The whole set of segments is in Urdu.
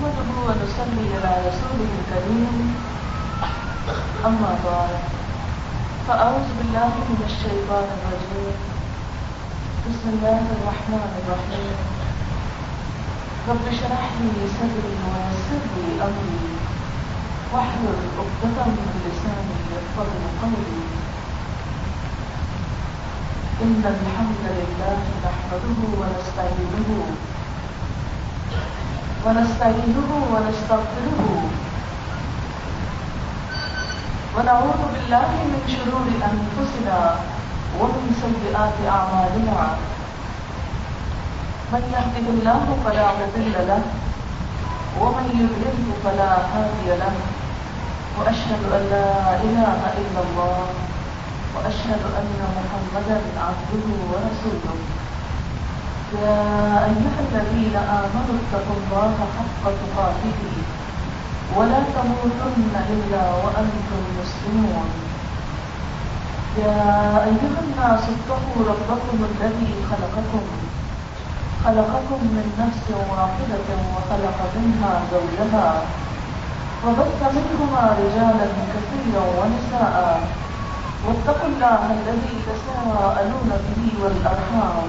نحمده ونصلي على رسوله الكريم أما بعد۔ فأعوذ بالله من الشيطان الرجيم بسم الله الرحمن الرحيم رب اشرح لي صدري ويسر لي أمري واحلل عقدة من لساني يفقهوا قولي إن الحمد لله نحمده ونستعينه ونستعينه ونستغفره. ونعوذ بالله من شرور أنفسنا ومن سيئات أعمالنا. من يهده الله فلا مضل له، ومن يضلله فلا هادي له. وأشهد أن لا إله إلا الله، وأشهد أن محمدا عبده ورسوله. يا أيها الذين آمنوا اتقوا الله حق تقاته ولا تموتن إلا وأنتم مسلمون. يا أيها الناس اتقوا ربكم الذي خلقكم خلقكم من نفس واحدة وخلق منها زوجها وبث منهما رجالا كثيرا ونساء. واتقوا الله الذي تساءلون به والأرحام.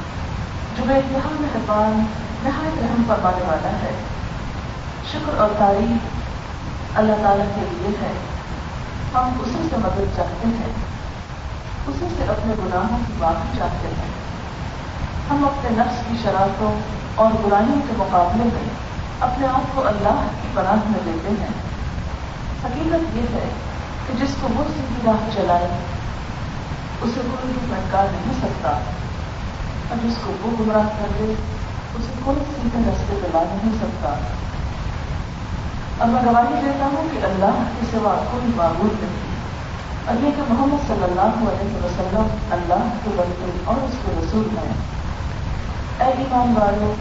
جو بے انتہا مہربان نہایت رحم فرمانے والا ہے شکر اور تعریف اللہ تعالیٰ کے لیے ہے، ہم اسی سے مدد چاہتے ہیں، اسی سے اپنے گناہوں کی معافی چاہتے ہیں۔ ہم اپنے نفس کی شرارتوں اور برائیوں کے مقابلے میں اپنے آپ کو اللہ کی پناہ میں دیتے ہیں۔ حقیقت یہ ہے کہ جس کو وہ سیدھی راہ چلائے، اسے کوئی بھی پنکار نہیں سکتا۔ اور جس کو وہ گمراہ کر دے اسے کوئی سیدھے رستے پہ لا نہیں سکتا اور میں گواہی دیتا ہوں کہ اللہ کے سوا کوئی معبود نہیں اور یہ کہ محمد صلی اللہ علیہ وسلم اللہ کے بندے اور اس کے رسول ہیں اے ایمان والو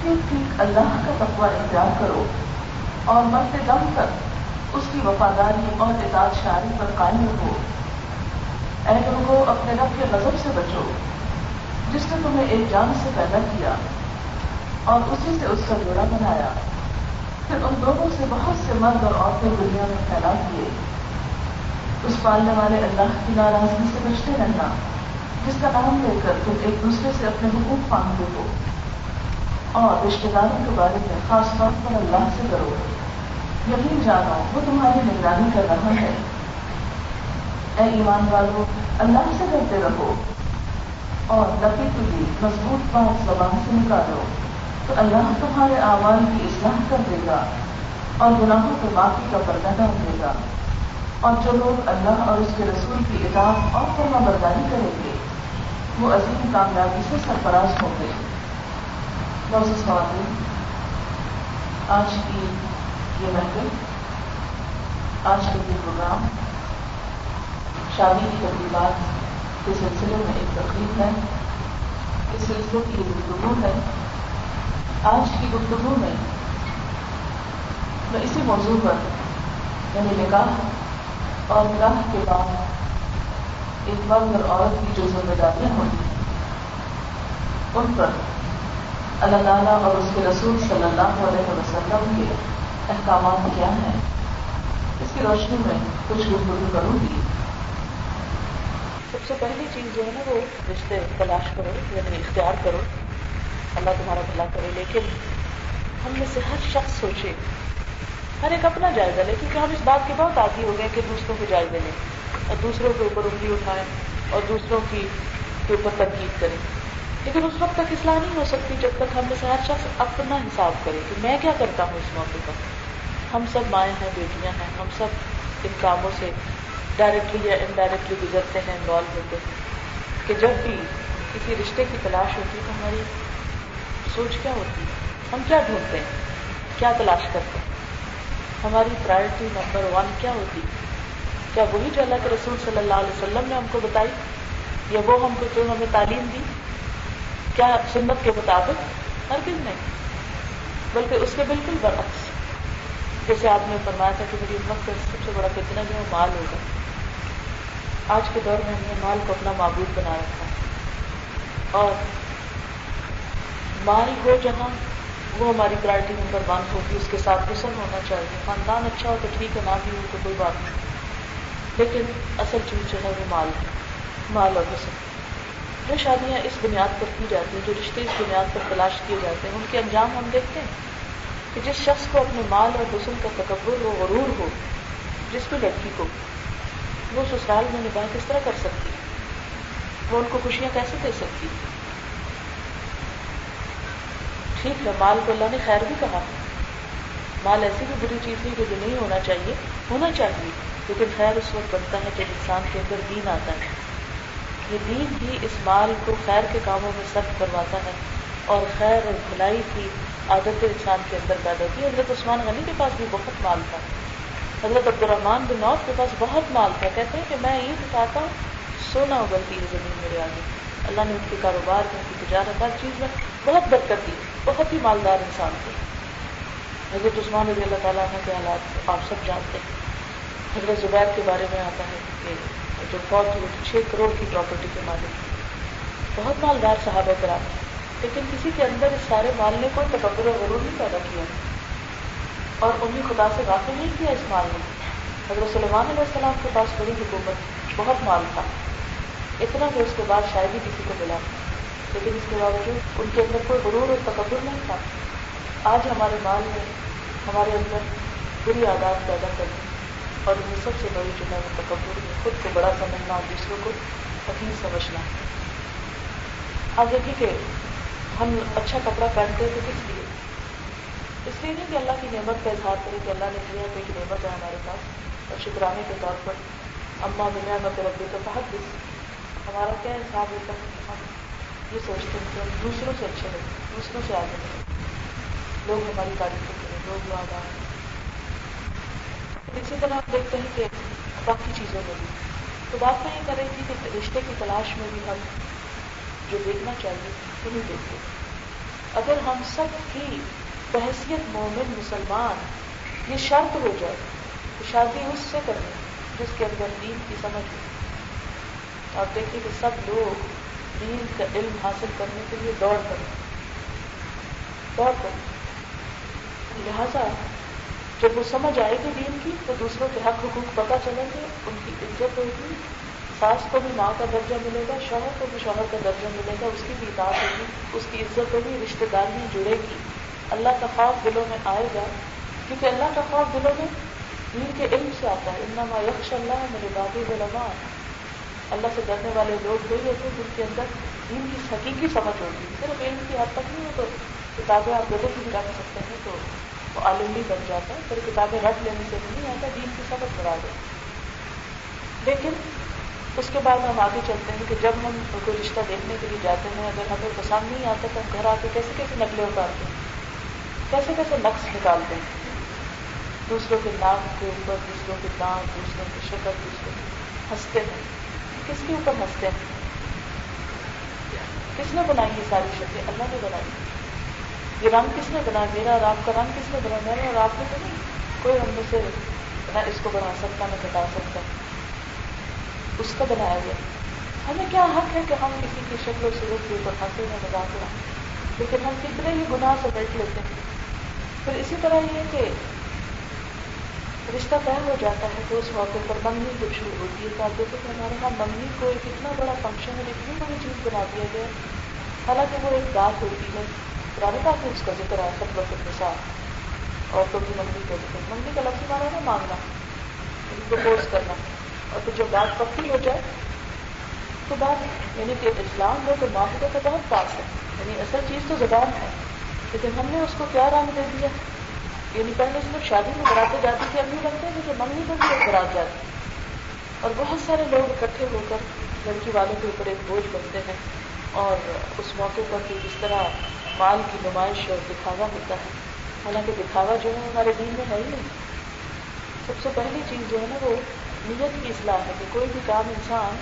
ٹھیک ٹھیک اللہ کا تقوی اختیار کرو اور مرتے دم تک اس کی وفاداری اور اطاعت شاری پر قائم رہو اے لوگوں اپنے رب کے غضب سے بچو جس نے تمہیں ایک جان سے پیدا کیا اور اسی سے اس کا جوڑا بنایا، پھر ان دونوں سے بہت سے مرد اور عورتیں دنیا میں پھیلا دیے اس پالنے والے اللہ کی ناراضگی سے بچتے رہنا، جس کا نام لے کر تم ایک دوسرے سے اپنے حقوق مانگتے ہو۔ اور رشتے داروں کے بارے میں خاص طور پر اللہ سے کرو یقین جانا وہ تمہاری نگرانی کر رہا ہے۔ اے ایمان والو، اللہ سے کرتے رہو۔ اور لفی بھی مضبوط بات زبان سے نکالو۔ تو اللہ تمہارے اعمال کی اصلاح کر دے گا اور گناہوں کو معافی کا پردہ ڈال دے گا۔ اور جو لوگ اللہ اور اس کے رسول کی اطاعت اور فرما برداری کریں گے، وہ عظیم کامیابی سے سرفراز ہوں گے۔ خواتین آج کی یہ محفل، آج کا یہ پروگرام شادی کی تقریبات کے سلسلے میں ایک تقریب ہے۔ اس سلسلے کی گفتگو ہے۔ آج کی گفتگو میں میں اسی موضوع پر یعنی نکاح اور نکاح کے بعد ایک مرد اور عورت کی جو ذمہ داریاں ہوں ان پر اللہ تعالیٰ اور اس کے رسول صلی اللہ علیہ وسلم کے احکامات کیا ہیں، اس کی روشنی میں کچھ گفتگو کروں گی۔ سب سے پہلی چیز جو ہے نا وہ رشتے تلاش کرو یعنی اختیار کرو۔ اللہ تمہارا بھلا کرے، لیکن ہم میں سے ہر شخص سوچے، ہر ایک اپنا جائزہ لے، کیونکہ ہم اس بات کے بہت عادی ہو گئے کہ دوسروں کے جائزے لیں، اور دوسروں کے اوپر انگلی اٹھائیں، اور دوسروں کی کے اوپر تنقید کریں۔ لیکن اس وقت تک اصلاح نہیں ہو سکتی جب تک ہم میں سے ہر شخص اپنا حساب کرے کہ میں کیا کرتا ہوں اس موقع پر۔ ہم سب مائیں ہیں، بیٹیاں ہیں، ہم سب ان کاموں سے ڈائریکٹلی یا انڈائریکٹلی گزرتے ہیں انوالو ہوتے ہیں. کہ جب بھی کسی رشتے کی تلاش ہوتی ہے تو ہماری سوچ کیا ہوتی ہے؟ ہم کیا ڈھونڈتے ہیں؟ کیا تلاش کرتے ہیں؟ ہماری پرائرٹی نمبر ون کیا ہوتی کیا وہی جو اللہ کے رسول صلی اللہ علیہ وسلم نے ہم کو بتائی؟ یا وہ ہم کو جو ہمیں تعلیم دی؟ کیا سنت کے مطابق؟ ہر دن نہیں. بلکہ اس کے بالکل برعکس. جیسے آپ نے فرمایا تھا کہ میری امت کا سب سے بڑا کتنا جو ہے مال ہوگا۔ آج کے دور میں ہم نے مال کو اپنا معبود بنا رکھا۔ اور مال ہو جہاں وہ ہماری پرائرٹی نمبر ون ہوگی، اس کے ساتھ حسن ہونا چاہیے۔ خاندان اچھا ہو تو ٹھیک ہے نہ بھی ہو تو کوئی بات نہیں۔ لیکن اصل چیز جو ہے وہ مال ہے، مال اور حسن جو شادیاں اس بنیاد پر کی جاتی ہیں، جو رشتے اس بنیاد پر تلاش کیے جاتے ہیں، ان کے انجام ہم دیکھتے ہیں۔ کہ جس شخص کو اپنے مال اور حسن کا تکبر ہو، غرور ہو، جس بھی لڑکی کو وہ سسرال میں نباہ کس طرح کر سکتی وہ ان کو خوشیاں کیسے دے سکتی ٹھیک ہے، مال کو اللہ نے خیر بھی کہا۔ مال ایسی بھی بری چیز نہیں جو نہیں ہونا چاہیے ہونا چاہیے۔ لیکن خیر اس وقت بنتا ہے جب انسان کے اندر دین آتا ہے۔ یہ دین ہی اس مال کو خیر کے کاموں میں سرد کرواتا ہے۔ اور خیر اور بھلائی کی عادت انسان کے اندر پیدا ہوتی ہے۔ حضرت عثمان غنی کے پاس بھی بہت مال تھا۔ حضرت عبد الرحمان بن نوف کے پاس بہت مال تھا۔ کہتے ہیں کہ میں عید اٹھاتا سونا اگلتی ہے زمین میرے آگے۔ اللہ نے ان کے کاروبار میں ان کی تجارت ہر چیز میں بہت برکت دی۔ بہت ہی مالدار انسان تھے۔ حضرت عثمان رضی اللہ تعالیٰ عنہ کے حالات آپ سب جانتے ہیں۔ حضرت زبیر کے بارے میں آتا ہے کہ جو فوت ہوئی چھ کروڑ کی پراپرٹی کے مالک بہت مالدار صحابہ کرام تھے۔ لیکن کسی کے اندر اس سارے مال نے کوئی تکبر اور غرور نہیں پیدا کیا۔ اور انہیں خدا سے واقع نہیں کیا اس مال نے۔ حضرت سلمان علیہ السلام کے پاس بڑی حکومت، بہت مال تھا۔ اتنا کہ اس کے بعد شاید ہی کسی کو ملا۔ لیکن اس کے باوجود ان کے اندر کوئی غرور اور تکبر نہیں تھا۔ آج ہمارے مال میں، ہمارے اندر بری عادات پیدا کرنی اور ان میں سب سے بڑی جو ہے وہ تکبر میں خود کو بڑا سمجھنا اور دوسروں کو حقیق سمجھنا۔ آپ دیکھیے کہ ہم اچھا کپڑا پہنتے تو کس لیے؟ اس لیے نہیں کہ اللہ کی نعمت کا اظہار کرے کہ اللہ نے دیا تو ایک نعمت ہے ہمارے پاس اور شکرانے کے طور پر۔ اما بنا مت ربی تو بہت دس ہمارا کیا حساب ہوتا ہے؟ کہ ہم یہ سوچتے ہیں کہ ہم دوسروں سے اچھے لگیں دوسروں سے آگے بڑھیں لوگ ہماری تعریفیں کریں لوگ یاد آئیں اسی طرح ہم دیکھتے ہیں کہ باقی چیزوں میں بھی۔ تو بات میں یہ کر رہی تھی کہ رشتے کی تلاش میں بھی ہم جو دیکھنا چاہیے وہ نہیں دیکھتے۔ اگر ہم سب کی بحثیت مومن مسلمان یہ شرط ہو جائے تو شادی اس سے کریں جس کے اندر دین کی سمجھ ہو۔ آپ دیکھیے کہ سب لوگ دین کا علم حاصل کرنے کے لیے دوڑ کریں دوڑ کریں لہذا جب وہ سمجھ آئے گی دین کی تو دوسروں کے حق حقوق پتہ چلیں گے، ان کی عزت ہوگی۔ ساس کو بھی ماں کا درجہ ملے گا، شوہر کو بھی شوہر کا درجہ ملے گا، اس کی بھی اطاعت ہوگی، اس کی عزت ہوگی رشتے داری جڑے گی۔ اللہ کا خوف دلوں میں آئے گا، کیونکہ اللہ کا خوف دلوں میں دین کے علم سے آتا ہے۔ انما یکش اللہ میرے بابی علماء اللہ سے ڈرنے والے لوگ وہی ہوتے ہیں جن کے اندر دین کی حقیقی سمجھ ہوگی صرف علم کی حد تک نہیں ہو تو کتابیں آپ گدے کی بھی رکھ سکتے ہیں تو وہ عالم بھی بن جاتا ہے پھر کتابیں رکھ لینے سے نہیں آتا، دین کی سمجھ بڑھا دے۔ لیکن اس کے بعد ہم آگے چلتے ہیں کہ جب ہم کوئی رشتہ دیکھنے کے لیے جاتے ہیں، اگر ہمیں پسند نہیں آتا تو ہم گھر آ کے کیسے کیسے نقلیں اتارتے ہیں؟ کیسے کیسے نقص نکالتے ہیں؟ دوسروں کے نام کے اوپر، دوسروں کے دانت دوسروں کی شکل، دوسروں کی ہنستے ہیں۔ کس کے اوپر ہنستے ہیں؟ کس نے بنائی یہ ساری شکلیں؟ اللہ نے بنائی۔ یہ رنگ کس نے بنایا؟ میرا اور آپ کا رنگ کس نے بنایا؟ میرا اور آپ نے تو نہیں۔ کوئی ہم میں سے نہ اس کو بنا سکتا، نہ بتا سکتا۔ اس کا بنایا گیا۔ ہمیں کیا حق ہے کہ ہم کسی کی شکل و صورت کے اوپر ہنسے میں مذاق اڑائیں لیکن ہم کتنے ہی گناہ سے بیٹھ لیتے ہیں۔ پھر اسی طرح یہ کہ رشتہ طے ہو جاتا ہے تو اس موقع پر منگنی جب شروع ہوتی ہے۔ تو آپ دیکھیں کہ ہمارے یہاں منگنی کو ایک اتنا بڑا فنکشن ہے اتنی بڑی چیز بنا دیا گیا حالانکہ وہ ایک بات ہوتی ہے۔ پرانے بات میں اس کا ذکر ہے سب وقت کے ساتھ عورتوں کی منگنی کا ذکر۔ منگنی کا لفظ مانا ہے مانگنا۔ پرپوز کرنا۔ اور پھر جب بات پکی ہو جائے تو بات یعنی کہ اسلام میں تو معاہدے کا بہت پاس ہے۔ یعنی اصل چیز تو زبان ہے، لیکن ہم نے اس کو کیا رنگ دے دیا؟ یعنی پہلے اس میں شادی میں براتے جاتی تھی ابھی لگتے ہیں کہ منگنی میں بھی ایک برات جاتی اور بہت سارے لوگ اکٹھے ہو کر لڑکی والوں کے اوپر ایک بوجھ بنتے ہیں اور اس موقع پر کہ جس طرح مال کی نمائش اور دکھاوا ہوتا ہے۔ حالانکہ دکھاوا جو ہے، ہمارے دین میں ہے ہی نہیں۔ سب سے پہلی چیز جو ہے نا وہ نیت کی اصلاح ہے کہ کوئی بھی کام انسان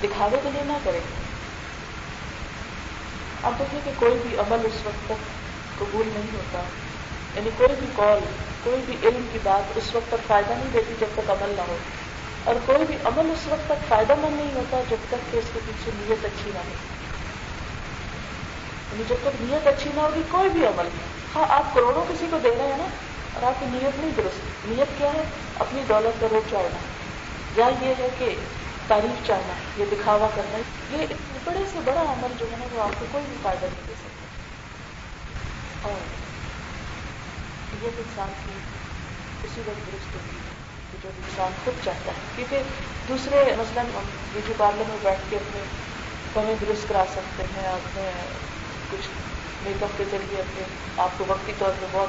دکھاوے کے لیے نہ کرے۔ اب دیکھیے کہ کوئی بھی عمل اس وقت تک قبول نہیں ہوتا۔ یعنی کوئی بھی کال کوئی بھی علم کی بات اس وقت تک فائدہ نہیں دیتی جب تک عمل نہ ہو۔ اور کوئی بھی عمل اس وقت تک فائدہ مند نہیں ہوتا جب تک کہ اس کے پیچھے نیت اچھی نہ ہو۔ یعنی جب تک نیت اچھی نہ ہوگی، کوئی بھی عمل۔ ہاں آپ کروڑوں کسی کو دے رہے ہیں نا اور آپ کی نیت نہیں درست، نیت کیا ہے؟ اپنی دولت کا روپ چڑھنا یا یہ ہے کہ تعریف چاہنا، یہ دکھاوا کرنا۔ یہ بڑے سے بڑا عمل جو ہے نا، وہ آپ کو کوئی بھی فائدہ نہیں دے سکتا۔ اور یہ انسان کی اسی وقت درست ہوتی ہے، کہ جو انسان خود چاہتا ہے۔ کیونکہ دوسرے مثلاً بیوٹی پارلر میں بیٹھ کے اپنے کمیں درست کرا سکتے ہیں، اپنے کچھ میک اپ کے ذریعے اپنے آپ کو وقتی طور پہ بہت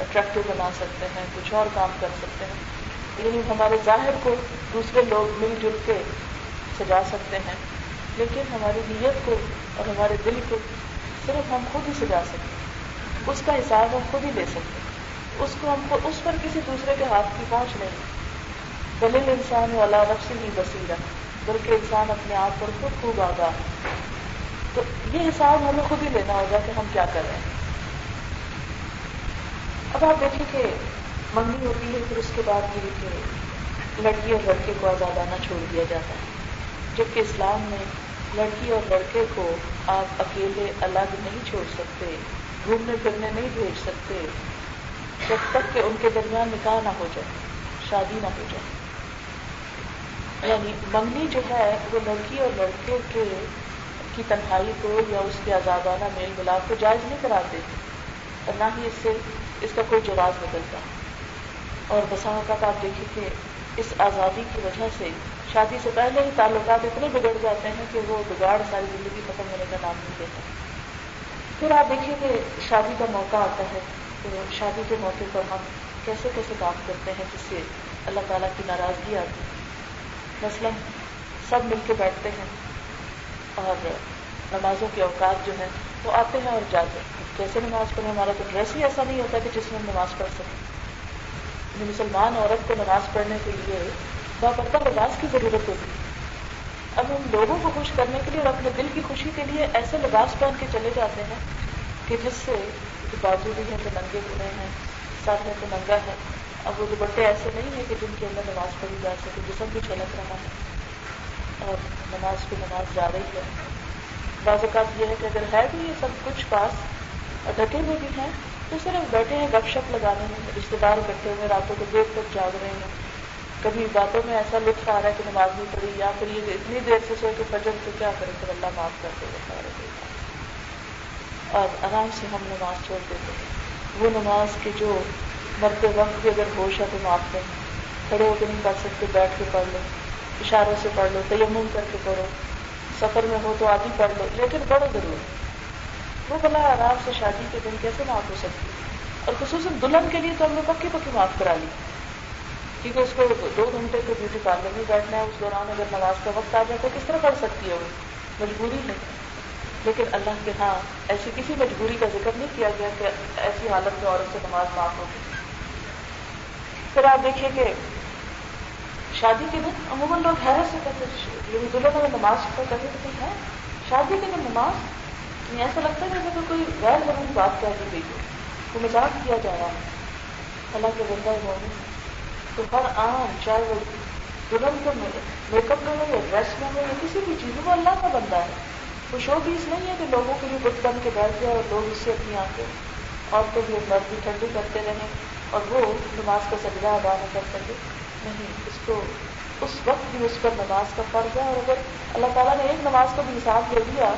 اٹریکٹو بنا سکتے ہیں، کچھ اور کام کر سکتے ہیں۔ یعنی ہمارے ظاہر کو دوسرے لوگ مل جل کے سجا سکتے ہیں۔ لیکن ہماری نیت کو اور ہمارے دل کو صرف ہم خود ہی سجا سکتے ہیں۔ اس کا حساب ہم خود ہی لے سکتے ہیں۔ اس کو ہم کو اس پر کسی دوسرے کے ہاتھ کی پہنچ نہیں۔ دلیل انسان والا نفسی ہی بصیرہ، بلکہ انسان اپنے آپ پر خود خوب آگاہ۔ تو یہ حساب ہمیں خود ہی لینا ہوگا کہ ہم کیا کر رہے ہیں۔ اب آپ دیکھیں کہ منگنی ہوتی ہے، پھر اس کے بعد یہ کہ لڑکی اور لڑکے کو آزادانہ چھوڑ دیا جاتا ہے۔ جبکہ اسلام میں لڑکی اور لڑکے کو آپ اکیلے الگ نہیں چھوڑ سکتے، گھومنے پھرنے نہیں بھیج سکتے، جب تک کہ ان کے درمیان نکاح نہ ہو جائے، شادی نہ ہو جائے۔ یعنی منگنی جو ہے، وہ لڑکی اور لڑکے کے کی تنہائی کو یا اس کے آزادانہ میل ملاپ کو جائز نہیں کرا دیتی۔ اور نہ ہی اس سے اس کا کوئی جواز بدلتا۔ اور بسا اوقات آپ دیکھیں کہ اس آزادی کی وجہ سے شادی سے پہلے ہی تعلقات اتنے بگڑ جاتے ہیں کہ وہ بگاڑ ساری زندگی ختم ہونے کا نام نہیں دیتا پھر آپ دیکھیے کہ شادی کا موقع آتا ہے۔ تو شادی کے موقع پر ہم کیسے کیسے کام کرتے ہیں جس سے اللہ تعالیٰ کی ناراضگی آتی ہے؟ مثلاً سب مل کے بیٹھتے ہیں اور نمازوں کے اوقات جو ہیں وہ آتے ہیں اور جاتے ہیں۔ جیسے نماز پڑھیں؟ ہمارا تو ڈریس ہی ایسا نہیں ہوتا کہ جس میں ہم نماز پڑھ سکیں۔ یعنی مسلمان عورت کو نماز پڑھنے کے لیے بابرکہ لباس کی ضرورت ہوتی ہے۔ اب ہم لوگوں کو خوش کرنے کے لیے اور اپنے دل کی خوشی کے لیے ایسے لباس پہن کے چلے جاتے ہیں کہ جس سے بازو بھی ہیں تو ننگے بنے ہیں سر ہے تو ننگا ہے۔ اب وہ دوپٹے ایسے نہیں ہیں کہ جن کے اندر نماز پڑھی جا سکے، جسم بھی چھلک رہا ہے۔ اور نماز کی نماز جا رہی ہے۔ بعض اوقات یہ ہے کہ اگر ہے بھی یہ سب کچھ پاس اور ڈھکے ہوئے بھی ہیں، تو صرف بیٹھے ہیں، گپ شپ لگانے میں رشتے دار اکٹھے ہوئے، راتوں کو دیر تک جاگ رہے ہیں۔ کبھی باتوں میں ایسا لطف آ رہا ہے کہ نماز نہیں پڑھی، یا پھر یہ اتنی دیر سے سوئے کہ فجر سے کیا کرے تو اللہ معاف کرتے ہوئے سارے اور آرام سے ہم نماز چھوڑ دیتے ہیں۔ وہ نماز کے جو مرتے وقت بھی اگر ہوش ہے تو معاف کریں۔ کھڑے ہو کے نہیں پڑھ سکتے، بیٹھ کے پڑھ لو، اشاروں سے پڑھ لو، تیمم کر کے پڑھو۔ سفر میں ہو تو آدھی پڑھ لو، لیکن پڑھو ضرور۔ وہ بلا آرام سے شادی کے دن کیسے معاف ہو سکتی اور خصوصاً دلہن کے لیے تو ہم نے پکی پکی معاف کرا لی کیونکہ اس کو دو گھنٹے کے بیوٹی پارلر میں بیٹھنا ہے، اس دوران اگر نماز کا وقت آ جائے تو کس طرح پڑھ سکتی ہے وہ؟ مجبوری ہے۔ لیکن اللہ کے ہاں ایسی کسی مجبوری کا ذکر نہیں کیا گیا کہ ایسی حالت میں عورت سے نماز معاف ہوگی پھر آپ دیکھیے کہ شادی کے دن عموماً لوگ حیرت سے کہتے ہیں یعنی دلہن میں نماز کہتے تو ہے، شادی کے دن نماز یعنی ایسا لگتا ہے جیسے کوئی غیر ضروری بات کہہ دی گئی ہو تو مزاق کیا جا رہا ہے، اللہ کے بندہ مومن تو ہر عام چاہے وہ دلہن کو میک اپ میں ہو یا ڈریس میں ہو یا کسی بھی چیز میں، وہ اللہ کا بندہ ہے۔ وہ شو پیس نہیں ہے کہ لوگوں کے لیے بت بن کے بیٹھ جائے اور لوگ اس سے اپنی آنکھیں اور تو بھی مرد بھی ٹھنڈی کرتے رہیں اور وہ نماز کا سجدہ ادا نہ کر سکے۔ نہیں، اس کو اس وقت بھی اس پر نماز کا فرض ہے اور اگر اللہ تعالیٰ نے ایک نماز کا بھی حساب دے دیا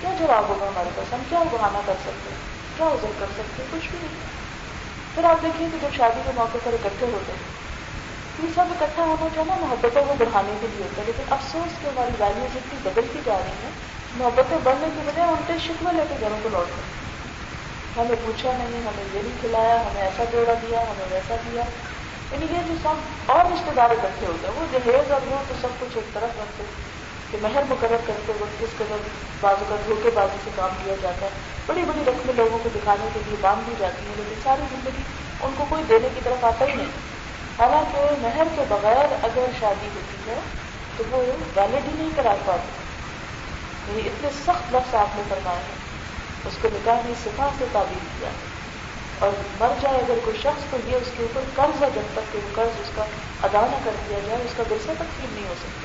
کیا جواب ہوگا ہمارے پاس ہم کیا بہانا کر سکتے؟ ہیں کیا ازر کر سکتے؟ ہیں کچھ بھی نہیں۔ پھر آپ دیکھیے کہ جب شادی کے موقع پر اکٹھے ہوتے ہیں، یہ سب اکٹھا ہونا جو ہے نا، محبتوں کو بڑھانے کے لیے ہوتا ہے۔ لیکن افسوس کہ ہماری ویلیوز اتنی بدلتی جا رہی ہیں، محبتیں بڑھنے کی وجہ ان کے شکوے لے کے گھروں کو لوٹ ہیں ہمیں پوچھا نہیں، ہمیں یہ نہیں کھلایا، ہمیں ایسا جوڑا دیا، ہمیں ویسا دیا۔ یعنی یہ جو سب اور رشتے دار اکٹھے ہوتے ہیں، وہ جہیز اور وہ تو سب کچھ ایک طرف رکھتے کہ مہر مقرر کرتے وقت کس قدر بازو کا دھوکے بازی سے کام کیا جاتا ہے۔ بڑی بڑی رقمیں لوگوں کو دکھانے کے لیے باندھ دی جاتی ہیں، لیکن ساری زندگی ان کو کوئی دینے کی طرف آتا ہی نہیں۔ حالانکہ مہر کے بغیر اگر شادی ہوتی ہے، تو وہ ویلڈ ہی نہیں کرا پاتے یعنی اتنے سخت لفظ آپ نے فرمائے ہیں۔ اس کو نکاح نے صفا سے تعبیر کیا۔ اور مر جائے اگر کوئی شخص، تو یہ اس کے اوپر قرض ہے۔ جب تک کہ وہ قرض اس کا ادا نہ کر دیا جائے، اس کا گرسا تقسیم نہیں ہو سکتا۔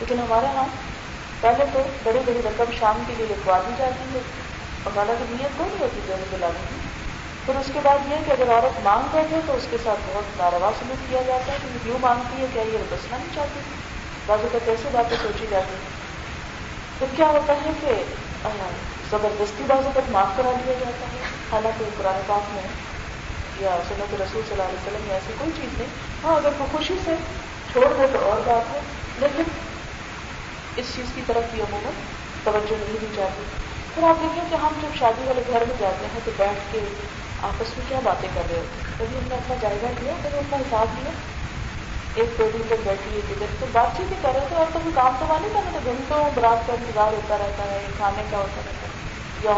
لیکن ہمارے یہاں پہلے تو بڑی بڑی رقم شام کے لیے لکھوا دی جاتی ہے اور والا کی نیت تو نہیں ہوتی دینے دلانے کی۔ پھر اس کے بعد یہ کہ اگر عورت مانگ بیٹھے تو اس کے ساتھ بہت ناروا سلوک کیا جاتا ہے کہ کیوں مانگتی ہے کیا یہ بسنا نہیں چاہتی۔ بازو کا کیسے باتیں سوچی جاتی ہیں۔ پھر کیا ہوتا ہے کہ زبردستی بازو تک معاف کرا دیا جاتا ہے۔ حالانکہ قرآن پاک میں یا سنت رسول صلی اللہ علیہ وسلم میں ایسی کوئی چیز نہیں۔ ہاں اگر وہ خوشی سے چھوڑ دے تو اور بات ہے۔ اس چیز کی طرف بھی عموماً توجہ نہیں دی جاتی۔ پھر آپ دیکھیں کہ ہم جب شادی والے گھر میں جاتے ہیں تو بیٹھ کے آپس میں کیا باتیں کر رہے ہوتے ہیں؟ کبھی ہم نے اپنا جائزہ لیا، کبھی اپنا حساب لیا۔ ایک دو دن تک بیٹھی ہے کدھر تو بات چیت ہی کر رہے تھے اور تو کوئی کام تو نہیں کرنا تو گھنٹوں برات کا انتظار ہوتا رہتا ہے، کھانے کا ہوتا رہتا ہے، یا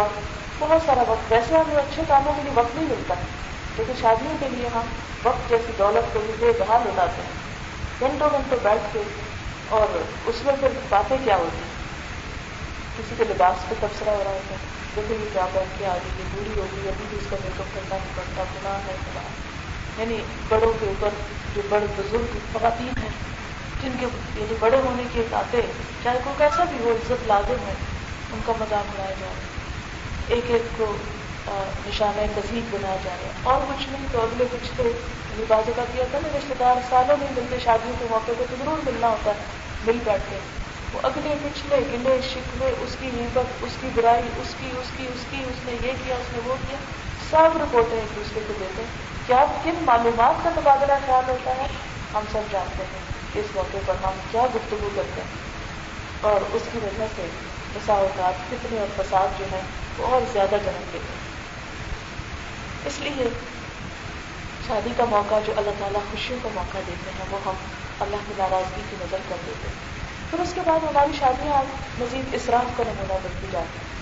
بہت سارا وقت۔ ویسے ہمیں اچھے کاموں کے لیے وقت نہیں ملتا۔ لیکن شادیوں کے لیے ہم وقت جیسی دولت کو بھی بے بہا لوٹاتے ہیں۔ گھنٹوں گھنٹوں بیٹھ کے اور اس میں پھر باتیں کیا ہوتی کسی کے لباس پہ تبصرہ ہو رہا ہوتا ہے دیکھو یہ کیا پہن کے آ گئی یہ بوڑھی ہوگی، ابھی بھی اس کا میک اپ کرنا نہیں پڑتا گناہ ہے، گناہ یعنی بڑوں کے اوپر جو بڑے بزرگ خواتین ہیں، جن کے یعنی بڑے ہونے کے آتے چاہے کوئی کیسا بھی ہو، عزت لازم ہے، ان کا مذاق اڑایا جائے ایک ایک کو نشانہ کثیر بنایا جا رہا ہے۔ اور کچھ نہیں، تو اگلے کچھ تو پچھلے بازو کا کیا تھا نا رشتے دار سالوں نہیں ملتے شادیوں کے موقع پہ تو ضرور ملنا ہوتا ہے، مل بیٹھتے وہ اگلے پچھلے گلے شکوے اس کی حبت اس کی برائی، اس کی اس کی اس کی، اس نے یہ کیا، اس نے وہ کیا۔ سب رپورٹیں ایک دوسرے کو دیتے ہیں۔ کیا کن معلومات کا تبادلہ خیال ہوتا ہے؟ ہم سب جانتے ہیں اس موقع پر ہم کیا گفتگو کرتے ہیں۔ اور اس کی وجہ سے مساوقات کتنے اور فساد جو ہیں وہ اور زیادہ جنم دیتے ہیں اس لیے شادی کا موقع جو اللہ تعالیٰ خوشیوں کا موقع دیتے ہیں، وہ ہم اللہ کی ناراضگی کی نظر کر دیتے ہیں۔ پھر اس کے بعد ہماری شادیاں مزید اسراف کا نمونہ بنتی جاتی ہیں۔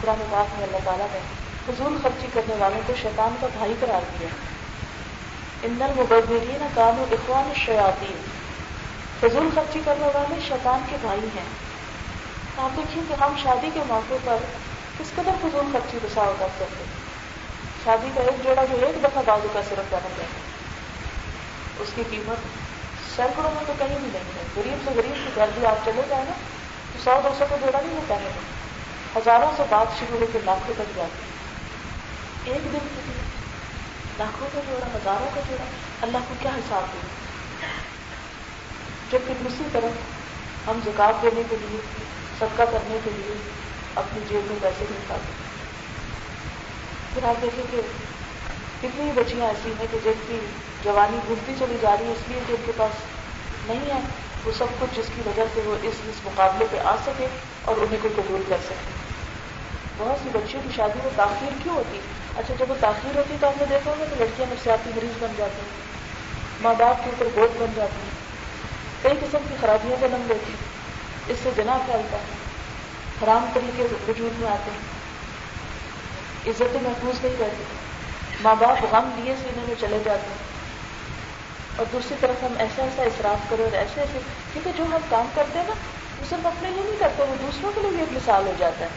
قرآن پاک میں اللہ تعالیٰ نے فضول خرچی کرنے والوں کو شیطان کا بھائی قرار دیا۔ اندر مبرین کام و اخوان شیاتی فضول خرچی کرنے والے شیطان کے بھائی ہیں۔ آپ دیکھیے کہ ہم شادی کے موقع پر کس قدر فضول خرچی بسا اوقات کرتے شادی کا ایک جوڑا جو ایک دفعہ بازو کا صرف پہن گیا اس کی قیمت سینکڑوں میں تو کہیں بھی نہیں ہے۔ غریب سے غریب کے گھر بھی آپ چلے جائیں نا، تو سو دو سو کا جوڑا نہیں ہوتا ہے۔ ہزاروں سے بات شروع ہو کے لاکھوں تک جاتی ایک دن کے لیے لاکھوں کا جوڑا، ہزاروں کا جوڑا، اللہ کو کیا حساب دے؟ جبکہ دوسری طرف ہم زکات دینے کے لیے، صدقہ کرنے کے لیے اپنی جیب میں پیسے نہیں پاتے۔ پھر آپ دیکھیں کہ کتنی بچیاں ایسی ہیں کہ جن کی جوانی گھومتی چلی جا رہی ہے، اس لیے کہ ان کے پاس نہیں ہے۔ وہ سب کچھ جس کی وجہ سے وہ اس اس مقابلے پہ آ سکے اور انہیں کو قبول کر سکے۔ بہت سی بچیوں کی شادی میں تاخیر کیوں ہوتی؟ اچھا جب وہ تاخیر ہوتی تو ہم نے دیکھا ہوگا کہ لڑکیاں نفسیاتی مریض بن جاتی ہیں، ماں باپ کے اوپر بوجھ بن جاتی ہیں۔ کئی قسم کی خرابیاں جنم لیتی اس سے جنا پھیلتا ہے؟ حرام طریقے وجود میں آتے ہیں۔ عزت محفوظ نہیں رہتی ماں باپ غم لیے سینے میں چلے جاتے ہیں۔ اور دوسری طرف ہم ایسا ایسا اصراف کریں اور ایسے ایسے کیونکہ جو ہم کام کرتے ہیں نا وہ صرف اپنے لیے نہیں کرتے، وہ دوسروں کے لیے بھی ایک مثال ہو جاتا ہے۔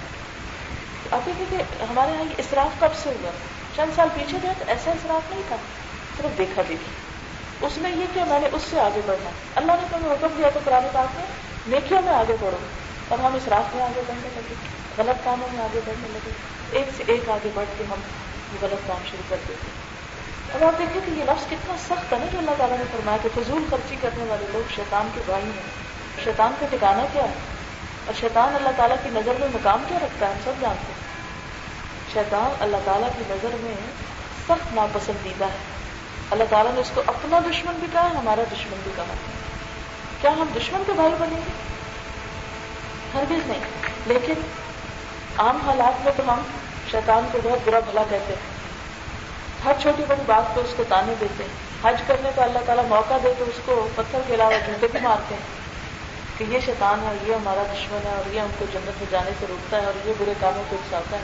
آپ دیکھیں کہ ہمارے یہاں یہ اصراف کب سے ہوا؟ چند سال پیچھے گئے تو ایسا اصراف نہیں تھا۔ صرف دیکھا دیکھی اس میں یہ کیا میں نے اس سے آگے بڑھنا۔ اللہ نے تو ہمیں حکم دیا تو پرانے بات میں، نیکیوں میں آگے بڑھو۔ اور ہم اس راستے میں آگے بڑھنے لگے۔ غلط کاموں میں آگے بڑھنے لگے۔ ایک سے ایک آگے بڑھ کے ہم یہ غلط کام شروع کر دیتے اب آپ دیکھیں کہ یہ لفظ کتنا سخت ہے نا جو اللہ تعالیٰ نے فرمایا کہ فضول خرچی کرنے والے لوگ شیطان کے بھائی ہیں۔ شیطان کا ٹھکانا کیا ہے؟ اور شیطان اللہ تعالیٰ کی نظر میں مقام کیا رکھتا ہے؟ ہم سب جانتے ہیں۔ شیطان اللہ تعالیٰ کی نظر میں سخت ناپسندیدہ ہے۔ اللہ تعالیٰ نے اس کو اپنا دشمن بھی کہا ہمارا دشمن بھی کہا کیا ہم دشمن کے بھائی بنیں گے؟ ہرگز نہیں۔ لیکن عام حالات میں تو ہم شیطان کو بہت برا بھلا کہتے ہیں۔ ہر چھوٹی بڑی بات پہ اس کو تانے دیتے ہیں۔ حج کرنے کا اللہ تعالیٰ موقع دے تو اس کو پتھر کے علاوہ جوتے بھی مارتے ہیں۔ کہ یہ شیطان ہے، یہ ہمارا دشمن ہے اور یہ ہم کو جنت میں جانے سے روکتا ہے اور یہ برے کاموں کو اکساتا ہے۔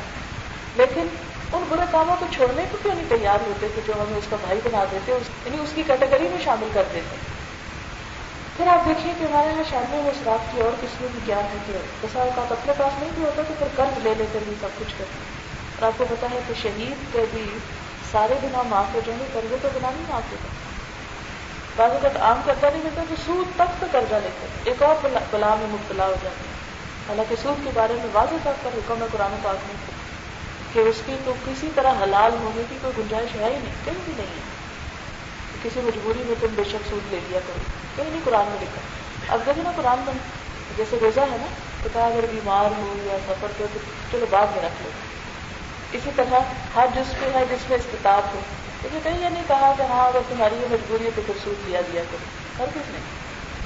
لیکن ان برے کاموں کو چھوڑنے کو کیوں نہیں تیار ہوتے کہ جو ہمیں اس کا بھائی بنا دیتے یعنی اس کی کیٹیگری میں شامل کر دیتے؟ پھر آپ دیکھیے کہ ہمارے یہاں شادیوں میں شراب کی اور قسمیں بھی کیا ہے کہ بسا اوقات اپنے پاس نہیں بھی ہوتا تو پھر قرض لے لیتے بھی سب کچھ کرتے اور آپ کو پتا ہے کہ شہید کے بھی سارے بنا معاف ہو جائیں گے، قرضے تو بنا نہیں معاف ہوتا بعض اوقات عام کرتا نہیں ملتا تو سود تک تو قرضہ لیتے ایک اور بلا میں مبتلا ہو جاتے ہیں۔ حالانکہ سود کے بارے میں واضح طور پر حکم ہے قرآن پاک میں کہ اس کی تو کسی طرح حلال ہونے کی کوئی گنجائش ہے ہی نہیں، کہیں بھی نہیں ہے۔ کسی مجبوری میں تم بے شک سود لے لیا کرو۔ کہیں نہیں، قرآن میں لکھا۔ اب دیکھو نا قرآن میں جیسے روزہ ہے نا، تو کہا اگر بیمار ہو یا سفر ہو تو چلو بعد میں رکھ لو۔ اسی طرح ہر جس پہ ہے، جس میں استطاعت ہو۔ لیکن کہیں یہ نہیں کہا کہ ہاں اگر تمہاری یہ مجبوری ہے، تو پھر سود لیا دیا کرو۔ ہر کچھ نہیں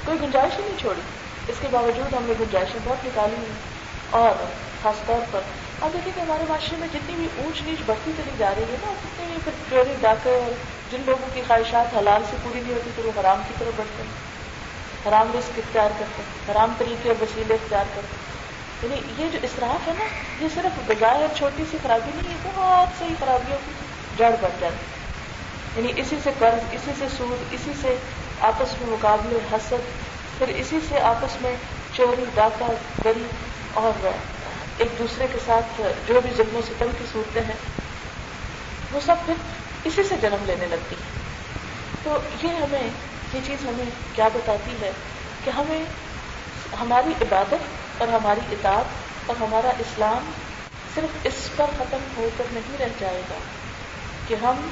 کوئی گنجائش ہی نہیں چھوڑی۔ اس کے باوجود ہم نے گنجائشیں بہت نکالی ہیں۔ اور خاص طور پر، اب دیکھیں کہ ہمارے معاشرے میں جتنی بھی اونچ نیچ بڑھتی چلی جا رہی ہے نا، اتنی بھی پھر چوری ڈاکے اور جن لوگوں کی خواہشات حلال سے پوری نہیں ہوتی، تو وہ حرام کی طرف بڑھتے ہیں۔ حرام رسک اختیار کرتے ہیں، حرام طریقے اور وسیلے اختیار کرتے ہیں۔ یعنی یہ جو اصراف ہے نا، یہ صرف بجائے اور چھوٹی سی خرابی نہیں ہے، بہت سی خرابیوں کی جڑ بن جاتی یعنی اسی سے قرض، اسی سے سود، اسی سے آپس میں مقابلے، حسد، پھر اسی سے آپس میں چوری، ڈاکہ، گری اور ایک دوسرے کے ساتھ جو بھی ظلم و ستم کی صورتیں ہیں، وہ سب پھر اسی سے جنم لینے لگتی ہے۔ تو یہ ہمیں، یہ چیز ہمیں کیا بتاتی ہے کہ ہمیں ہماری عبادت اور ہماری اطاعت اور ہمارا اسلام صرف اس پر ختم ہو کر نہیں رہ جائے گا کہ ہم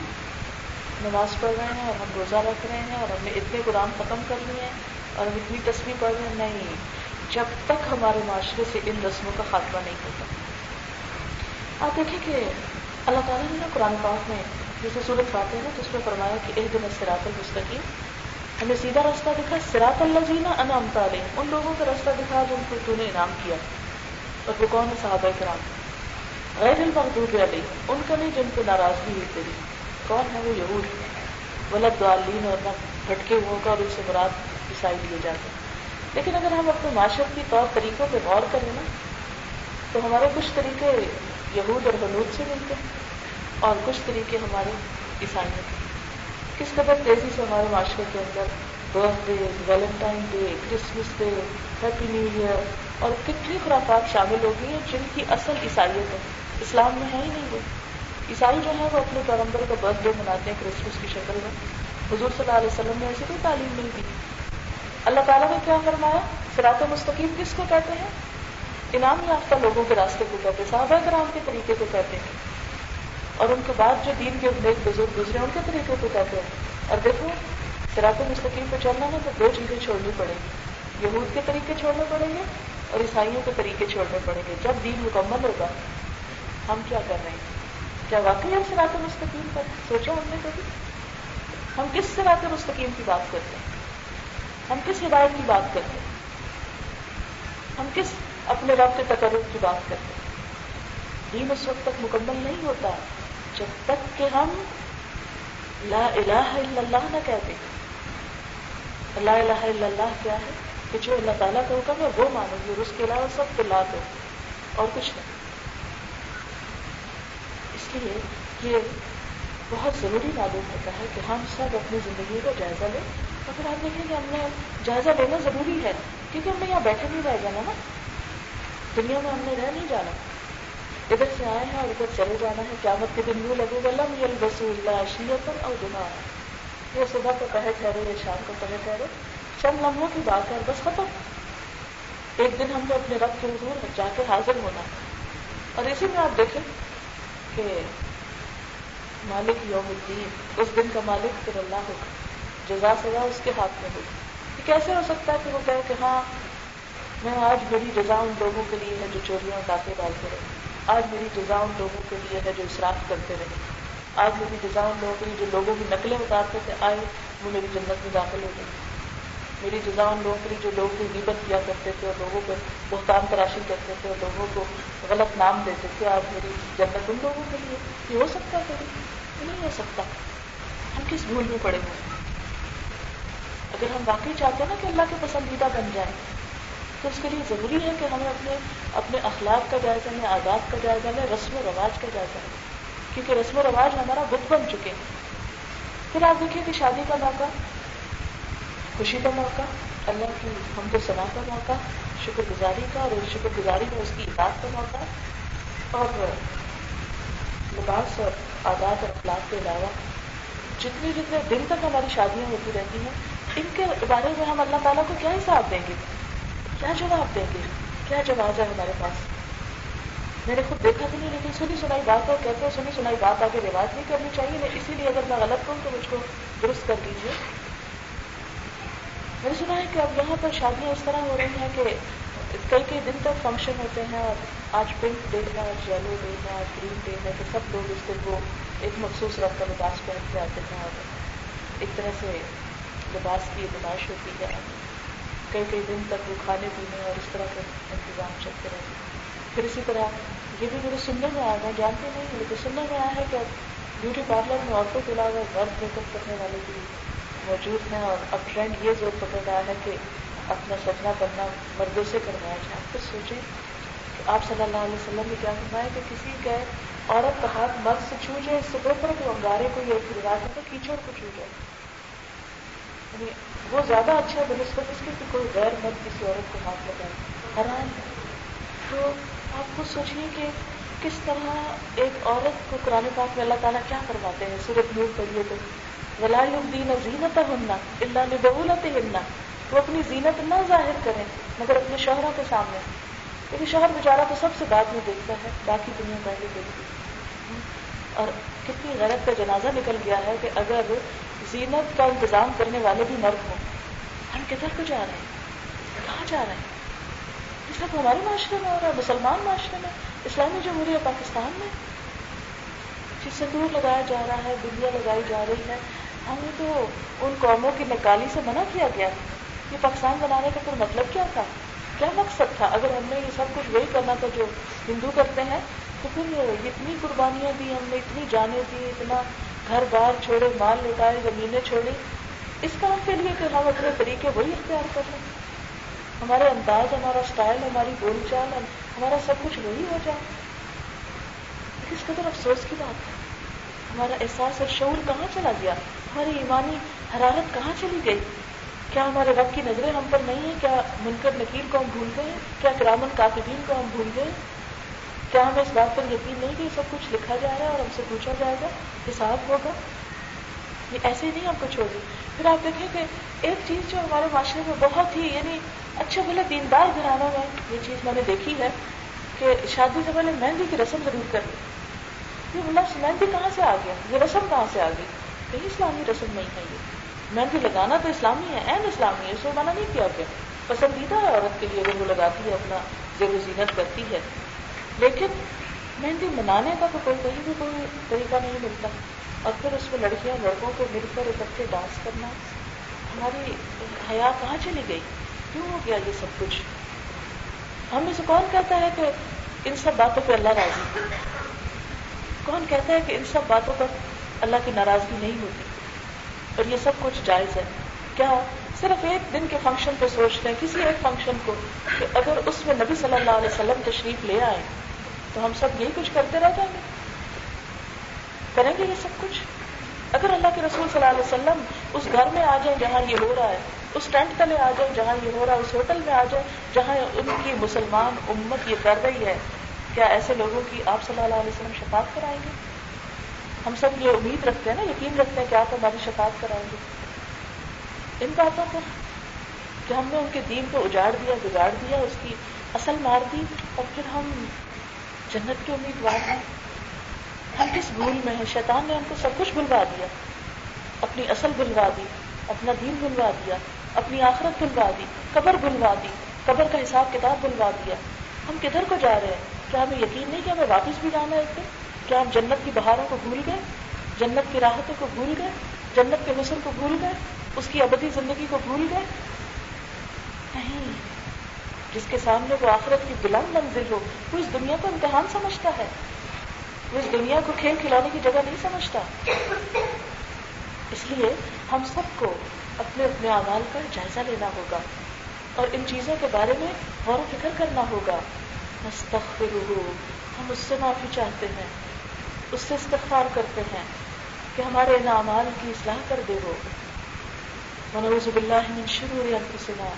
نماز پڑھ رہے ہیں اور ہم روزہ رکھ رہے ہیں اور ہم نے اتنے قرآن ختم کر لیے ہیں اور ہم اتنی تصویر پڑھ رہے ہیں۔ نہیں، جب تک ہمارے معاشرے سے ان رسموں کا خاتمہ نہیں ہوتا۔ آپ دیکھیں کہ اللہ تعالیٰ نے نا قرآن پاک میں جیسے صورت پاتے ہیں تو اس میں فرمایا کہ ایک دن سراط المستقیم۔ ہمیں سیدھا راستہ دکھا سراط اللہ جینا انعام تعلیم ان لوگوں کا راستہ دکھا جن کو تو نے انعام کیا۔ اور وہ کون ہے؟ صحابہ کرام۔ غیر المغضوب علیہ ان کا نہیں، جن کو ناراضگی ہوئی تیری کون ہے وہ؟ یہود۔ غلط دعالین اور نہ بھٹکے ہوئے کا اور ان سے مراد عیسائی لیے جاتے ہیں۔ لیکن اگر ہم اپنے معاشرتی طور طریقوں پہ غور کریں نا، تو ہمارے کچھ طریقے یہود اور حنود سے ملتے ہیں۔ اور کچھ طریقے ہمارے عیسائیوں کے کس قدر تیزی سے ہمارے معاشرے کے اندر birthday Valentine day Christmas day happy new year اور کتنی خرافات شامل ہو گئی ہیں جن کی اصل عیسائیت ہے؟ اسلام میں ہے ہی نہیں وہ. عیسائی جو ہے وہ اپنے پیغمبر کا برتھ ڈے مناتے ہیں کرسمس کی شکل میں. حضور صلی اللہ علیہ وسلم نے ایسی کوئی تعلیم نہیں دی. اللہ تعالیٰ نے کیا فرمایا؟ سراط مستقیم کس کو کہتے ہیں؟ انعام یافتہ لوگوں کے راستے کو کہتے ہیں، صحابہ کرام کے طریقے کو کہتے ہیں. اور ان کے بعد جو دین کے نیک بزرگ گزرے، ان کے طریقے کو کہتے ہیں۔ اور دیکھو سراط مستقیم پہ چلنا ہے تو دو چیزیں چھوڑنی پڑیں۔ گی یہود کے طریقے چھوڑنے پڑیں گے اور عیسائیوں کے طریقے چھوڑنے پڑیں گے۔ جب دین مکمل ہوگا، ہم کیا کر رہے ہیں؟ کیا واقعی ہم سراط مستقیم پر سوچا ہم نے کبھی؟ ہم کس سراط مستقیم کی بات کرتے ہیں؟ ہم کس ہدایت کی بات کرتے ہیں؟ ہم کس اپنے رب کے تقرر کی بات کرتے ہیں؟ دین اس وقت تک مکمل نہیں ہوتا۔ جب تک کہ ہم لا الہ الا اللہ نہ کہتے لا الہ الا اللہ کیا ہے؟ کہ جو اللہ تعالیٰ کا حکم ہے وہ مانو گے اور اس کے علاوہ سب کو لا دو اور کچھ نہیں۔ اس لیے یہ بہت ضروری معلوم ہوتا ہے کہ ہم سب اپنی زندگی کا جائزہ لیں۔ اور پھر آپ دیکھیں کہ ہم نے جائزہ لینا ضروری ہے، کیونکہ ہم نے یہاں بیٹھے نہیں رہ جانا نا۔ دنیا میں ہم نے رہ نہیں جانا۔ ادھر سے آئے ہیں اور ادھر چلے جانا ہے۔ قیامت کے دن یوں لگے گا لم یل رسول اشیت اور گنا یہ صبح کو پہے ٹھہرے یا شام کو پہے ٹھہرے۔ چند لمحوں کی بات ہے، بس ختم۔ ایک دن ہم کو اپنے رب کے حضور جا کے حاضر ہونا۔ اور اسی میں آپ دیکھیں کہ مالک یوم الدین، اس دن کا مالک پھر اللہ ہوگا۔ جزا سزا اس کے ہاتھ میں ہوگی۔ یہ کیسے ہو سکتا ہے کہ وہ کہے کہ ہاں میں آج میری جزا ان لوگوں کے لیے ہے جو چوریاں ڈاکے ڈالتے رہے آج میری جزا ان لوگوں کے لیے ہے جو اصراف کرتے رہے۔ آج میری جزا ان لوگوں کے لیے جو لوگوں کی نقلیں اتارتے تھے، آئے وہ میری جنت میں داخل ہو گئی میری جزا ان لوگوں کے لیے جو لوگوں کی غیبت کیا کرتے تھے اور لوگوں کو بہتان تراشی کرتے تھے اور لوگوں کو غلط نام دیتے تھے، آج میری جنت ان لوگوں کے لیے۔ یہ ہو سکتا ہے کبھی؟ نہیں ہو سکتا۔ ہم کس بھول میں پڑے ہوئے اگر ہم واقعی چاہتے ہیں نا کہ اللہ کے پسندیدہ بن جائیں تو اس کے لیے ضروری ہے کہ ہمیں اپنے اپنے اخلاق کا جائزہ لیں، آداب کا جائزہ لیں، رسم و رواج کا جائزہ لیں۔ کیونکہ رسم و رواج ہمارا بت بن چکے ہیں۔ پھر آپ دیکھیے کہ شادی کا موقع، خوشی کا موقع، اللہ کی ہم کو سنا کا موقع شکر گزاری کا اور شکر گزاری میں اس کی اطاعت کا موقع اور لباس اور آزاد اور اخلاق کے علاوہ جتنے جتنے دن تک ہماری شادیاں ہوتی رہتی ہیں، ان کے بارے میں ہم اللہ تعالیٰ کو کیا حساب دیں گے؟ کیا جواب دیں گے؟ کیا جواب ہے ہمارے پاس؟ میں نے خود دیکھا بھی نہیں، لیکن سنی سنائی بات کو کہتے ہیں سنی سنائی بات آگے رواج نہیں کرنی چاہیے اسی لیے اگر میں غلط ہوں تو مجھ کو درست کر دیجیے میں نے سنا ہے کہ اب یہاں پر شادیاں اس طرح ہو رہی ہیں کہ کئی کئی دن تک فنکشن ہوتے ہیں اور آج پنک ڈے ہے، آج یلو ڈے ہے، آج گرین ڈے ہے کہ سب لوگ اس دن کو ایک مخصوص رنگ کا لباس پہن کے آتے ہیں اور ایک طرح سے لباس کی نمائش ہوتی ہے۔ کئی کئی دن تک وہ کھانے پینے اور اس طرح کے انتظام چلتے رہتے ہیں۔ پھر اسی طرح یہ بھی میرے سننے میں آیا، میں جانتی نہیں لیکن سننے میں آیا ہے کہ اب بیوٹی پارلر میں عورتوں کے علاوہ مرد میک اپ کرنے والے بھی موجود ہیں اور اب ٹرینڈ یہ زور پکڑ رہا ہے کہ اپنا سجنا کرنا مردوں سے کروایا جائے۔ پھر سوچیں کہ آپ صلی اللہ علیہ وسلم نے کیا فرمایا کہ کسی کا عورت کا ہاتھ مرد سے چھو جائے، اس سے بہتر کہ انگارے کو یہ ایک رواج ہے تو کیچڑ کو چھو جائے۔ یعنی وہ زیادہ اچھا بنسبت اس کے کہ کوئی غیر مرد کسی عورت کو ہاتھ لگائے حرام ہے۔ تو آپ خود سوچیے کہ کس طرح ایک عورت کو قرآن پاک میں اللہ تعالیٰ کیا کرواتے ہیں؟ سورت نور پڑھیے تو ولائی الدین زینت ہننا اللہ نے بہولت ہننا وہ اپنی زینت نہ ظاہر کریں، مگر اپنے شوہروں کے سامنے۔ کیونکہ شوہر بیچارہ تو سب سے بعد میں دیکھتا ہے، باقی دنیا پہلے دیکھتی۔ اور کتنی غیرت کا جنازہ نکل گیا ہے کہ اگر زینت کا انتظام کرنے والے بھی مرد ہوں۔ ہم کدھر کو جا رہے ہیں؟ کہاں جا رہے ہیں؟ اس طرح ہمارے معاشرے میں ہو رہا ہے، مسلمان معاشرے میں، اسلامی جمہوریہ پاکستان میں۔ جس سے دور لگایا جا رہا ہے، دنیا لگائی جا رہی ہے۔ ہمیں تو ان قوموں کی نکالی سے منع کیا گیا۔ یہ پاکستان بنانے کا پھر مطلب کیا تھا؟ کیا مقصد تھا؟ اگر ہم نے یہ سب کچھ وہی کرنا تھا جو ہندو کرتے ہیں، تو پھر اتنی قربانیاں دی، ہم نے اتنی جانے دی، اتنا گھر بار چھوڑے، مال لٹائے زمینیں چھوڑی۔ اس کام کے لیے کہ ہم اپنے طریقے وہی اختیار کر لیں۔ ہمارے انداز، ہمارا اسٹائل ہماری بول چال، ہمارا سب کچھ وہی ہو جائے۔ اس قدر افسوس کی بات ہے۔ ہمارا احساس اور شعور کہاں چلا گیا؟ ہماری ایمانی حرارت کہاں چلی گئی؟ کیا ہمارے رب کی نظریں ہم پر نہیں ہیں؟ کیا منکر نکیل کو ہم بھول گئے کیا کرامن کاتبین کو ہم بھول گئے کیا ہمیں اس بات پر یقین نہیں کہ یہ سب کچھ لکھا جا رہا ہے اور ہم سے پوچھا جائے گا؟ حساب ہوگا۔ یہ ایسے ہی نہیں ہم کو چھوڑ دی پھر آپ دیکھیں کہ ایک چیز جو ہمارے معاشرے میں بہت ہی یعنی اچھے بھلے دیندار گھرانوں میں یہ چیز میں نے دیکھی ہے کہ شادی سے پہلے مہندی کی رسم ضرور کر لی یہ لفظ اچھا، مہندی کہاں سے آ گیا؟ یہ رسم کہاں سے آ گئی؟ کہیں اسلامی رسم نہیں ہے یہ۔ مہندی لگانا تو اسلامی ہے این اسلامی ہے، اس کو منع نہیں کیا گیا۔ پسندیدہ ہے عورت کے لیے اگر وہ لگاتی ہے، اپنا زیب و زینت کرتی ہے لیکن مہندی منانے کا تو کوئی کہیں بھی کوئی طریقہ نہیں ملتا۔ اور پھر اس میں لڑکیاں لڑکوں کو مل کر اکٹھے ڈانس کرنا، ہماری حیا کہاں چلی گئی؟ کیوں ہو گیا یہ سب کچھ؟ ہم میں سے کون کہتا ہے کہ ان سب باتوں پہ اللہ راضی کون کہتا ہے کہ ان سب باتوں پر اللہ کی ناراضگی نہیں ہوتی؟ اور یہ سب کچھ جائز ہے۔ کیا صرف ایک دن کے فنکشن پہ سوچ لیں کسی ایک فنکشن کو کہ اگر اس میں نبی صلی اللہ علیہ وسلم تشریف لے آئے تو ہم سب یہی کچھ کرتے رہ جائیں گے کریں گے یہ سب کچھ؟ اگر اللہ کے رسول صلی اللہ علیہ وسلم اس گھر میں آ جائیں جہاں یہ ہو رہا ہے، اس ٹینٹ تلے آ جائیں جہاں یہ ہو رہا ہے، اس ہوٹل میں آ جائیں جہاں ان کی مسلمان امت یہ کر رہی ہے، کیا ایسے لوگوں کی آپ صلی اللہ علیہ وسلم شفاعت کرائیں گے؟ ہم سب یہ امید رکھتے ہیں نا، یقین رکھتے ہیں کہ آپ ہماری شفاعت کرائیں گے۔ ان باتوں پر کہ ہم نے ان کے دین کو اجاڑ دیا، بگاڑ دیا، اس کی اصل مار دی اور پھر ہم جنت کے امیدوار ہیں۔ ہم کس بھول میں ہیں؟ شیطان نے ہم کو سب کچھ بھلوا دیا۔ اپنی اصل بھلوا دی، اپنا دین بھلوا دیا، اپنی آخرت بھلوا دی، قبر بھلوا دی، قبر کا حساب کتاب بھلوا دیا۔ ہم کدھر کو جا رہے ہیں؟ کیا ہمیں یقین نہیں کہ ہمیں واپس بھی جانا ہے ایک کیا ہم جنت کی بہاروں کو بھول گئے؟ جنت کی راحتوں کو بھول گئے؟ جنت کے حسن کو بھول گئے؟ اس کی ابدی زندگی کو بھول گئے؟ نہیں۔ جس کے سامنے وہ آخرت کی بلند منزل ہو، وہ اس دنیا کو امتحان سمجھتا ہے۔ وہ اس دنیا کو کھیل کھلانے کی جگہ نہیں سمجھتا۔ اس لیے ہم سب کو اپنے اپنے اعمال کا جائزہ لینا ہوگا اور ان چیزوں کے بارے میں غور و فکر کرنا ہوگا۔ مستقبل ہم اس سے معافی چاہتے ہیں، اس سے استغفار کرتے ہیں کہ ہمارے ان اعمال کی اصلاح کر دے وہ۔ منوز باللہ من شرور انفسنا۔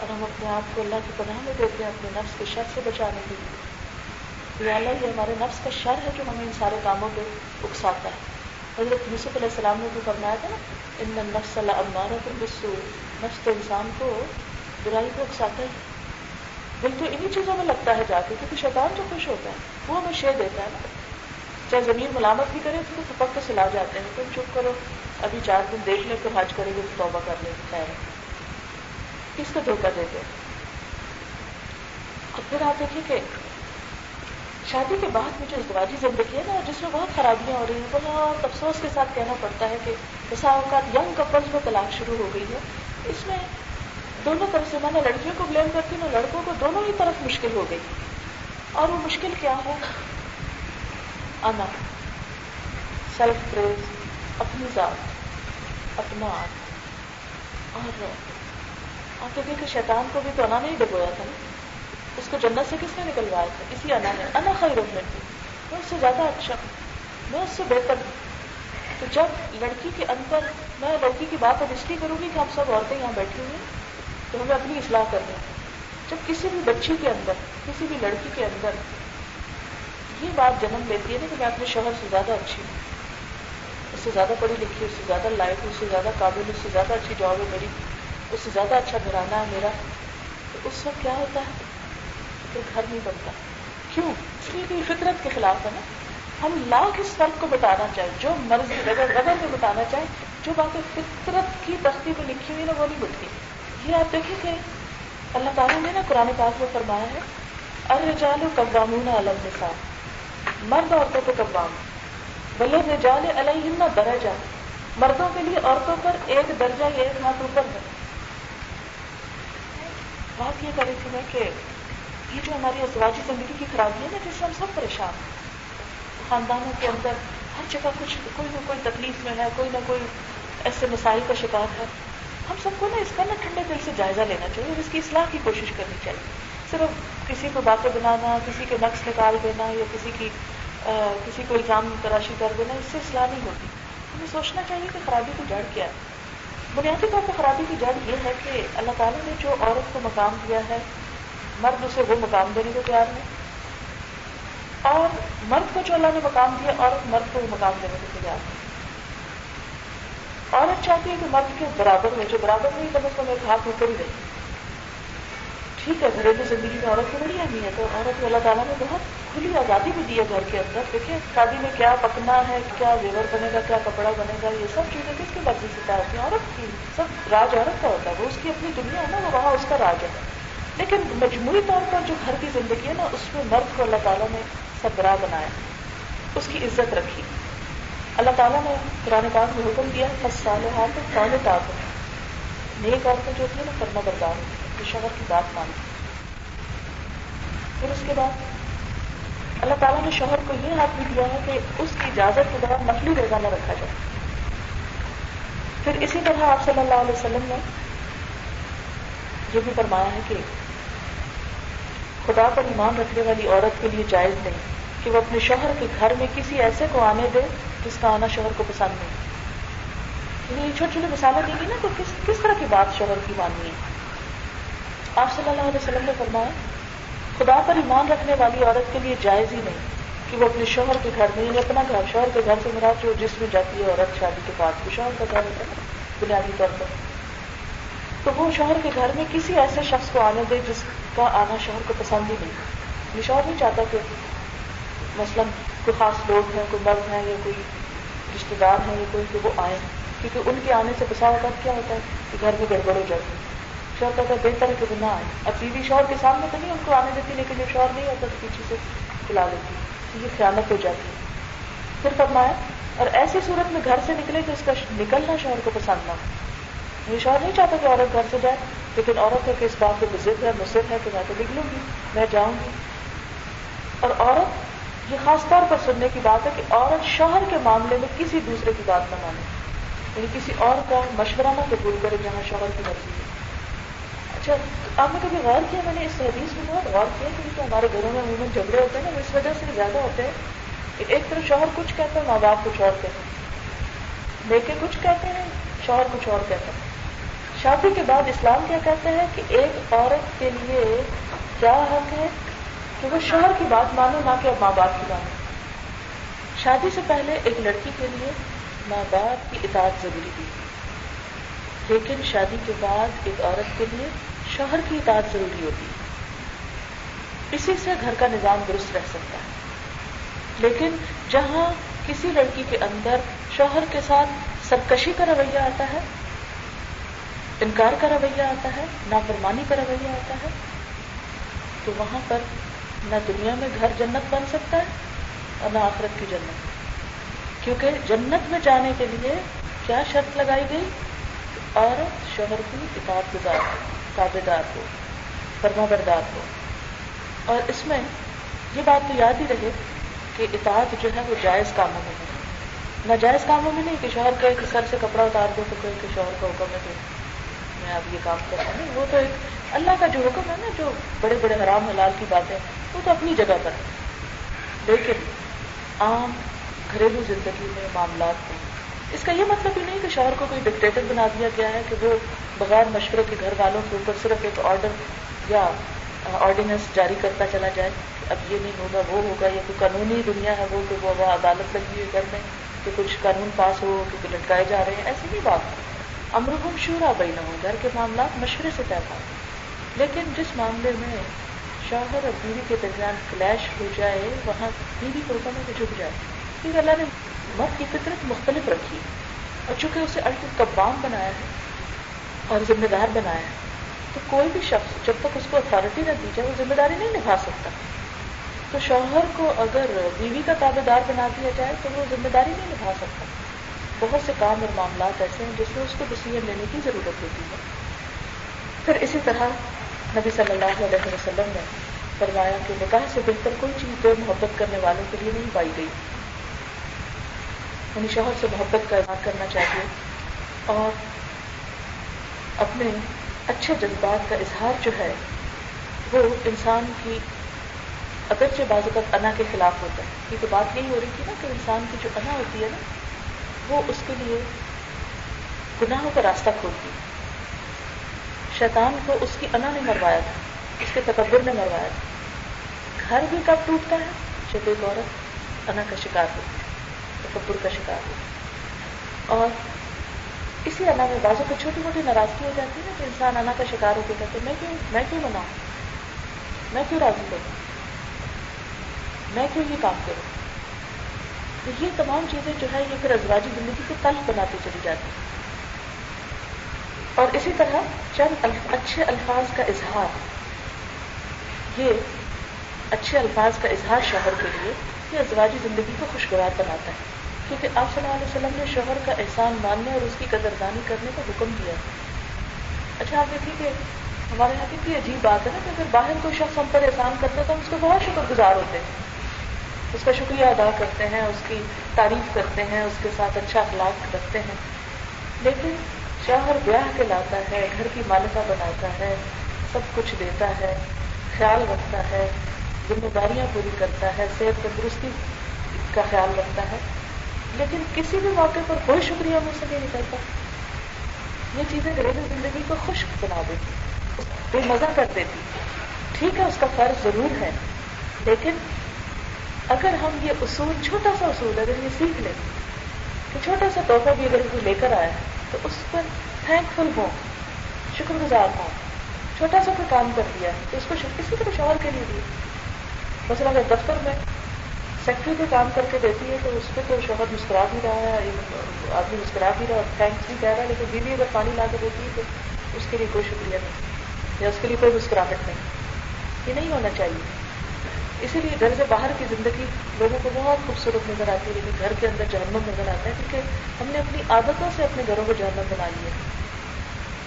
اور ہم اپنے آپ کو اللہ کی پناہ میں دیتے ہیں اپنے نفس کے شر سے بچانے کے لیے اللہ، یہ ہمارے نفس کا شر ہے جو ہمیں ان سارے کاموں پہ اکساتا ہے۔ حضرت یوسف علیہ السلام نے بھی فرمایا تھا نا، ان نفس اللہ عمارہ بسو نفس تو انسان کو برائی کو اکساتا ہے۔ دل تو انہیں چیزوں میں لگتا ہے جا کے، کیونکہ شیطان جو خوش ہوتا ہے، وہ ہمیں شیر دیتا ہے نا۔ چاہے زمین ملامت بھی کرے تو پک کے سلا جاتے ہیں۔ تم چپ کرو، ابھی چار دن دیکھ لیں پھر حج کرے گے تو توبہ کر لیں خیر۔ کس کو دھوکہ دیتے اور پھر آپ دیکھیں کہ شادی کے بعد میں جو ازدواجی زندگی ہے نا، جس میں بہت خرابیاں ہو رہی ہیں بہت افسوس کے ساتھ کہنا پڑتا ہے کہ بسا اوقات ینگ کپلز میں طلاق شروع ہو گئی ہے۔ اس میں دونوں طرف سے، میں نے لڑکیوں کو بلیم کرتی ہوں، لڑکوں کو دونوں ہی طرف مشکل ہو گئی۔ اور وہ مشکل کیا ہے انا سیلف پریز اپنی ذات، اپنا آپ۔ اور ہاں، آپ دیکھیں شیطان کو بھی تو انا نہیں ڈبویا تھا نا۔ اس کو جنت سے کس نے نکلوایا تھا؟ اسی انا نے۔ انا خیر میں میں اس سے زیادہ اچھا میں اس سے بہتر ہوں۔ تو جب لڑکی کے اندر میں لڑکی کی بات اب اس لیے کروں گی کہ ہم سب عورتیں یہاں بیٹھی ہوئی ہیں، تو ہمیں اپنی اصلاح کرنی جب کسی بھی بچی کے اندر، کسی بھی لڑکی کے اندر یہ بات جنم لیتی ہے نا کہ میں اپنے شوہر سے زیادہ اچھی ہوں۔ اس سے زیادہ پڑھی لکھی، اس سے زیادہ لائق، اس سے زیادہ قابل، اس سے زیادہ اچھی جاب ہے میری۔ اس سے زیادہ اچھا گھرانا ہے میرا، تو اس وقت کیا ہوتا ہے؟ پھر گھر نہیں بنتا۔ کیوں؟ اس لیے فطرت کے خلاف ہے نا۔ ہم لاکھ اس فرق کو بتانا چاہیں، جو مرضی رگڑ رگڑ میں بتانا چاہیں، جو باتیں فطرت کی تختی پہ لکھی ہوئی نا، وہ نہیں بٹتی یہ آپ دیکھیں کہ اللہ تعالیٰ نے نا قرآن پاک میں فرمایا ہے ارے جالو قوامون الگ نصاب مرد عورتوں کو قوام۔ بلے رجال علیہ درجہ۔ مردوں کے لیے عورتوں پر ایک درجہ یا ایک ہاتھ اوپر ہے۔ بات یہ کری تھی میں کہ یہ جو ہماری ازواجی زندگی کی خرابی ہے نا جس سے ہم سب پریشان خاندانوں کے اندر ہر جگہ کچھ کوئی نہ کوئی تکلیف میں ہے کوئی نہ کوئی ایسے مسائل کا شکار ہے ہم سب کو نا اس کا نا ٹھنڈے دل سے جائزہ لینا چاہیے اور اس کی اصلاح کی کوشش کرنی چاہیے صرف کسی کو باتیں بنانا کسی کے نقص نکال دینا یا کسی کی کسی کو الزام تراشی کر دینا اس سے اصلاح نہیں ہوتی ہمیں سوچنا چاہیے کہ خرابی کی جڑ کیا ہے بنیادی طور پر خرابی کی جڑ یہ ہے کہ اللہ تعالیٰ نے جو عورت کو مقام دیا ہے، مرد اسے وہ مقام دینے کو تیار ہے۔ اور مرد کو جو اللہ نے مقام دیا، عورت مرد کو وہ مقام دینے کو تیار ہے۔ عورت چاہتی ہے کہ مرد کے برابر میں جو برابر نہیں کم از کم ایک ہاتھ اوپر ہی رہے۔ ٹھیک ہے، گھریلو زندگی میں عورت کو بڑی اہمیت ہے عورت کو اللہ تعالیٰ نے بہت کھلی آزادی بھی دی ہے گھر کے اندر۔ دیکھیے، شادی میں کیا پکنا ہے، کیا زیور بنے گا، کیا کپڑا بنے گا، یہ سب چیزیں کس کی مرضی سے آتی ہیں؟ عورت کی، سب راج عورت کا ہوتا ہے، وہ اس کی اپنی دنیا ہے نا، وہ وہاں اس کا راج ہے۔ لیکن مجموعی طور پر جو گھر کی زندگی ہے نا، اس میں مرد کو اللہ تعالیٰ نے سبراہ بنایا، اس کی عزت رکھی۔ اللہ تعالیٰ نے قرآن پاک میں حکم دیا ہر سال ہاتھ کال تاپ نیک عورتیں جو تھی نا کرنا بردار۔ جو شہر کی بات مانی۔ پھر اس کے بعد اللہ تعالیٰ نے شوہر کو یہ حق بھی دیا ہے کہ اس کی اجازت کے بعد نقلی روزہ نہ رکھا جائے۔ پھر اسی طرح آپ صلی اللہ علیہ وسلم نے جو بھی فرمایا ہے کہ خدا پر ایمان رکھنے والی عورت کے لیے جائز نہیں کہ وہ اپنے شوہر کے گھر میں کسی ایسے کو آنے دے جس کا آنا شوہر کو پسند نہیں۔ یعنی چھوٹی چھوٹی مثالیں دیں گی نا تو کس کس طرح کی بات شوہر کی ماننی ہے۔ آپ صلی اللہ علیہ وسلم نے فرمایا، خدا پر ایمان رکھنے والی عورت کے لیے جائز ہی نہیں کہ وہ اپنے شوہر کے گھر میں یعنی اپنا گھر، شوہر کے گھر سے مرا جو جس میں جاتی ہے عورت شادی کے بعد بھی شوہر کا گھر ہوتا ہے، بنیادی طور پر۔ تو وہ شوہر کے گھر میں کسی ایسے شخص کو آنے دے جس کا آنا شوہر کو پسند ہی نہیں۔ یہ شوہر نہیں چاہتا کہ مثلاً کوئی خاص لوگ ہیں، کوئی مرد ہیں یا کوئی رشتے دار ہیں یا کوئی، کہ وہ آئیں۔ کیونکہ ان کے آنے سے بسا اوقات کیا ہوتا ہے؟ کہ گھر میں گڑبڑ ہو جاتی ہے۔ شوہر کہتا ہے بہتر ہے کہ وہ نہ آئے اب بیوی شوہر کے سامنے تو نہیں، ان کو آنے دیتی، لیکن جب شوہر نہیں ہوتا تو پیچھے سے کھلا دیتی۔ تو یہ خیانت ہو جاتی۔ ہے پھر فرمایا، اور ایسی صورت میں گھر سے نکلے تو اس کا نکلنا شوہر کو پسند نہ ہو۔ یہ شوہر نہیں چاہتا کہ عورت گھر سے جائے، لیکن عورت ہے کہ اس بات پہ ضد ہے، مصر ہے کہ میں تو نکلوں گی، میں جاؤں گی۔ اور عورت یہ خاص طور پر سننے کی بات ہے کہ عورت شوہر کے معاملے میں کسی دوسرے کی بات نہ مانے۔ یعنی کسی اور کا مشورہ نہ قبول کرے جہاں شوہر کی مرضی ہے۔ اچھا آپ نے کبھی غور کیا؟ میں نے اس حدیث میں بہت غور کیا کیونکہ ہمارے گھروں میں عموماً جھگڑے ہوتے ہیں نا، اس وجہ سے زیادہ ہوتے ہیں ایک طرف شوہر کچھ کہتے ہیں، ماں باپ کچھ اور کہتے ہیں۔ لیکن کچھ کہتے ہیں، شوہر کچھ اور کہتے ہیں۔ شادی کے بعد اسلام کیا کہتے ہیں کہ ایک عورت کے لیے کیا حق ہے؟ کہ وہ شوہر کی بات مانو نہ کہ ماں باپ کی مانو شادی سے پہلے ایک لڑکی کے لیے ماں باپ کی اطاعت ضروری تھی۔ لیکن شادی کے بعد ایک عورت کے لیے شوہر کی اطاعت ضروری ہوتی۔ ہے اسی سے گھر کا نظام درست رہ سکتا ہے۔ لیکن جہاں کسی لڑکی کے اندر شوہر کے ساتھ سرکشی کا رویہ آتا ہے، انکار کا رویہ آتا ہے، نافرمانی کا رویہ آتا ہے، تو وہاں پر نہ دنیا میں گھر جنت بن سکتا ہے اور نہ آخرت کی جنت۔ کیونکہ جنت میں جانے کے لیے کیا شرط لگائی گئی؟ عورت شوہر کی اطاعت گزار ہو تابے دار ہو، فرما بردار ہو۔ اور اس میں یہ بات تو یاد ہی رہے کہ اطاعت جو ہے وہ جائز کاموں میں ہے۔ ناجائز کاموں میں نہیں کہ شوہر کا ایک سر سے کپڑا اتار دو تو کوئی کہ شوہر کا حکم ہے تو میں اب یہ کام کرتا ہوں۔ وہ تو ایک اللہ کا جو حکم ہے نا، جو بڑے بڑے حرام حلال کی باتیں وہ تو اپنی جگہ پر ہے لیکن عام گھریلو زندگی میں معاملات میں اس کا یہ مطلب ہی نہیں کہ شوہر کو کوئی ڈکٹیٹر بنا دیا گیا ہے کہ وہ بغیر مشورے کے گھر والوں کے اوپر صرف ایک آرڈر یا آرڈیننس جاری کرتا چلا جائے اب یہ نہیں ہوگا، وہ ہوگا یا کوئی قانونی دنیا ہے وہ کہ وہ عدالت لگی ہوئی گھر میں کہ کچھ قانون پاس ہو کہ لٹکائے جا رہے ہیں، ایسی نہیں بات امرحم شورا بئی نہ ہو گھر کے معاملات مشورے سے طے پاتے لیکن جس معاملے میں شوہر اور بیوی کے درمیان کلیش ہو جائے، وہاں بیوی کو حکم ہے کہ جھک جائے۔ کیونکہ اللہ نے مرد کی فطرت مختلف رکھی اور چونکہ اسے الٹ کبام بنایا ہے اور ذمہ دار بنایا ہے، تو کوئی بھی شخص جب تک اس کو اتھارٹی نہ دی جائے، وہ ذمہ داری نہیں نبھا سکتا۔ تو شوہر کو اگر بیوی کا تابے دار بنا دیا جائے، تو وہ ذمہ داری نہیں نبھا سکتا۔ بہت سے کام اور معاملات ایسے ہیں جس میں اس کو ڈسیزن لینے کی ضرورت ہوتی ہے۔ پھر اسی طرح نبی صلی اللہ علیہ وسلم نے فرمایا کہ نکاح سے بہتر کوئی چیز دو محبت کرنے والوں کے لیے نہیں پائی گئی۔ یعنی شوہر سے محبت کا اظہار کرنا چاہیے اور اپنے اچھے جذبات کا اظہار جو ہے، وہ انسان کی، اگرچہ بعض اوقات انا کے خلاف ہوتا ہے کیونکہ بات یہی ہو رہی تھی نا کہ انسان کی جو انا ہوتی ہے نا، وہ اس کے لیے گناہوں کا راستہ کھولتی شیطان کو اس کی انا نے مروایا تھا، اس کے تکبر نے مروایا تھا۔ گھر بھی کب ٹوٹتا ہے؟ جب ایک عورت انا کا شکار ہوتی ہے۔ تکبر کا شکار ہوتی اور اسی انا میں بازو کو چھوٹی موٹی ناراضگی ہو جاتی ہے نا کہ انسان انا کا شکار ہو کے کہتے میں کیوں میں کیوں بناؤں میں کیوں راضی کروں میں کیوں یہ کام کروں؟ تو یہ تمام چیزیں جو ہے یہ پھر ازواجی زندگی کو تلخ بناتی چلی جاتی اور اسی طرح چند اچھے الفاظ کا اظہار۔ یہ اچھے الفاظ کا اظہار شوہر کے لیے یہ ازواجی زندگی کو خوشگوار بناتا ہے۔ کیونکہ آپ صلی اللہ علیہ وسلم نے شوہر کا احسان ماننے اور اس کی قدردانی کرنے کا حکم دیا۔ اچھا آپ دیکھیے کہ ہمارے یہاں کتنی عجیب بات ہے نا کہ اگر باہر کوئی شخص ہم پر احسان کرتے تو ہم اس کو بہت شکر گزار ہوتے ہیں۔ اس کا شکریہ ادا کرتے ہیں، اس کی تعریف کرتے ہیں، اس کے ساتھ اچھا اخلاق رکھتے ہیں۔ لیکن شوہر بیاہ کے لاتا ہے، گھر کی مالکہ بناتا ہے، سب کچھ دیتا ہے، خیال رکھتا ہے، ذمہ داریاں پوری کرتا ہے، صحت تندرستی کا خیال رکھتا ہے۔ لیکن کسی بھی موقع پر کوئی شکریہ مجھ سے نہیں نکلتا یہ چیزیں گھریلو زندگی کو خشک بنا دیتی بے مزہ کر دیتی ٹھیک ہے، اس کا فرض ضرور ہے، لیکن اگر ہم یہ اصول، چھوٹا سا اصول اگر یہ سیکھ لیں کہ چھوٹا سا تحفہ بھی اگر کوئی لے کر آیا تو اس پر تھینک فل ہو شکر گزار ہو چھوٹا سا کوئی کام کر دیا تو اس کو کسی طرح شوہر کے لیے بھی مثلا اگر دفتر میں سیکٹری پہ کام کر کے دیتی ہے تو اس پہ تو شوہر مسکرا بھی رہا ہے آدمی مسکرا بھی رہا ہے تھینکس بھی کہہ رہا ہے، لیکن بیوی اگر پانی لا کے دیتی ہے تو اس کے لیے کوئی شکریہ نہیں، یا اس کے لیے کوئی مسکراہٹ نہیں۔ یہ نہیں ہونا چاہیے۔ اسی لیے گھر سے باہر کی زندگی لوگوں کو بہت خوبصورت نظر آتی ہے، لیکن گھر کے اندر جہنم نظر آتا ہے، کیونکہ ہم نے اپنی عادتوں سے اپنے گھروں کو جہنم بنا لیا۔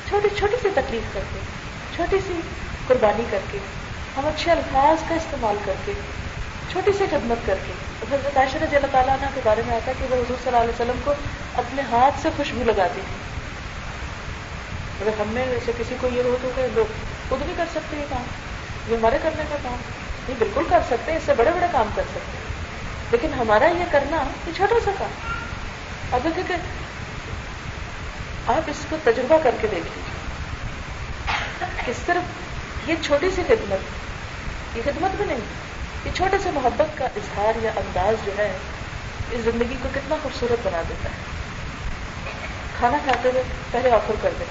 چھوٹی چھوٹی سی تکلیف کر کے، چھوٹی سی قربانی کر کے، ہم اچھے الفاظ کا استعمال کر کے چھوٹی سی خدمت کر کے۔ حضرت عائشہ رضی اللہ تعالیٰ عنہ کے بارے میں آتا ہے کہ وہ حضور صلی اللہ علیہ وسلم کو اپنے ہاتھ سے خوشبو لگاتی تھی۔ اگر ہم میں ویسے کسی کو یہ ہو تو کہ لوگ خود نہیں کر سکتے یہ کام۔ یہ ہمارے کرنے کا کام۔ یہ بالکل کر سکتے ہیں، اس سے بڑے بڑے کام کر سکتے ہیں۔ لیکن ہمارا یہ کرنا یہ چھوٹا سا کام۔ اب دیکھیں کہ آپ اس کو تجربہ کر کے دیکھ لیجیے کہ صرف یہ چھوٹی سی خدمت، یہ خدمت بھی نہیں۔ یہ چھوٹے سے محبت کا اظہار یا انداز جو ہے، اس زندگی کو کتنا خوبصورت بنا دیتا ہے۔ کھانا کھاتے ہوئے پہلے آفر کر دیں۔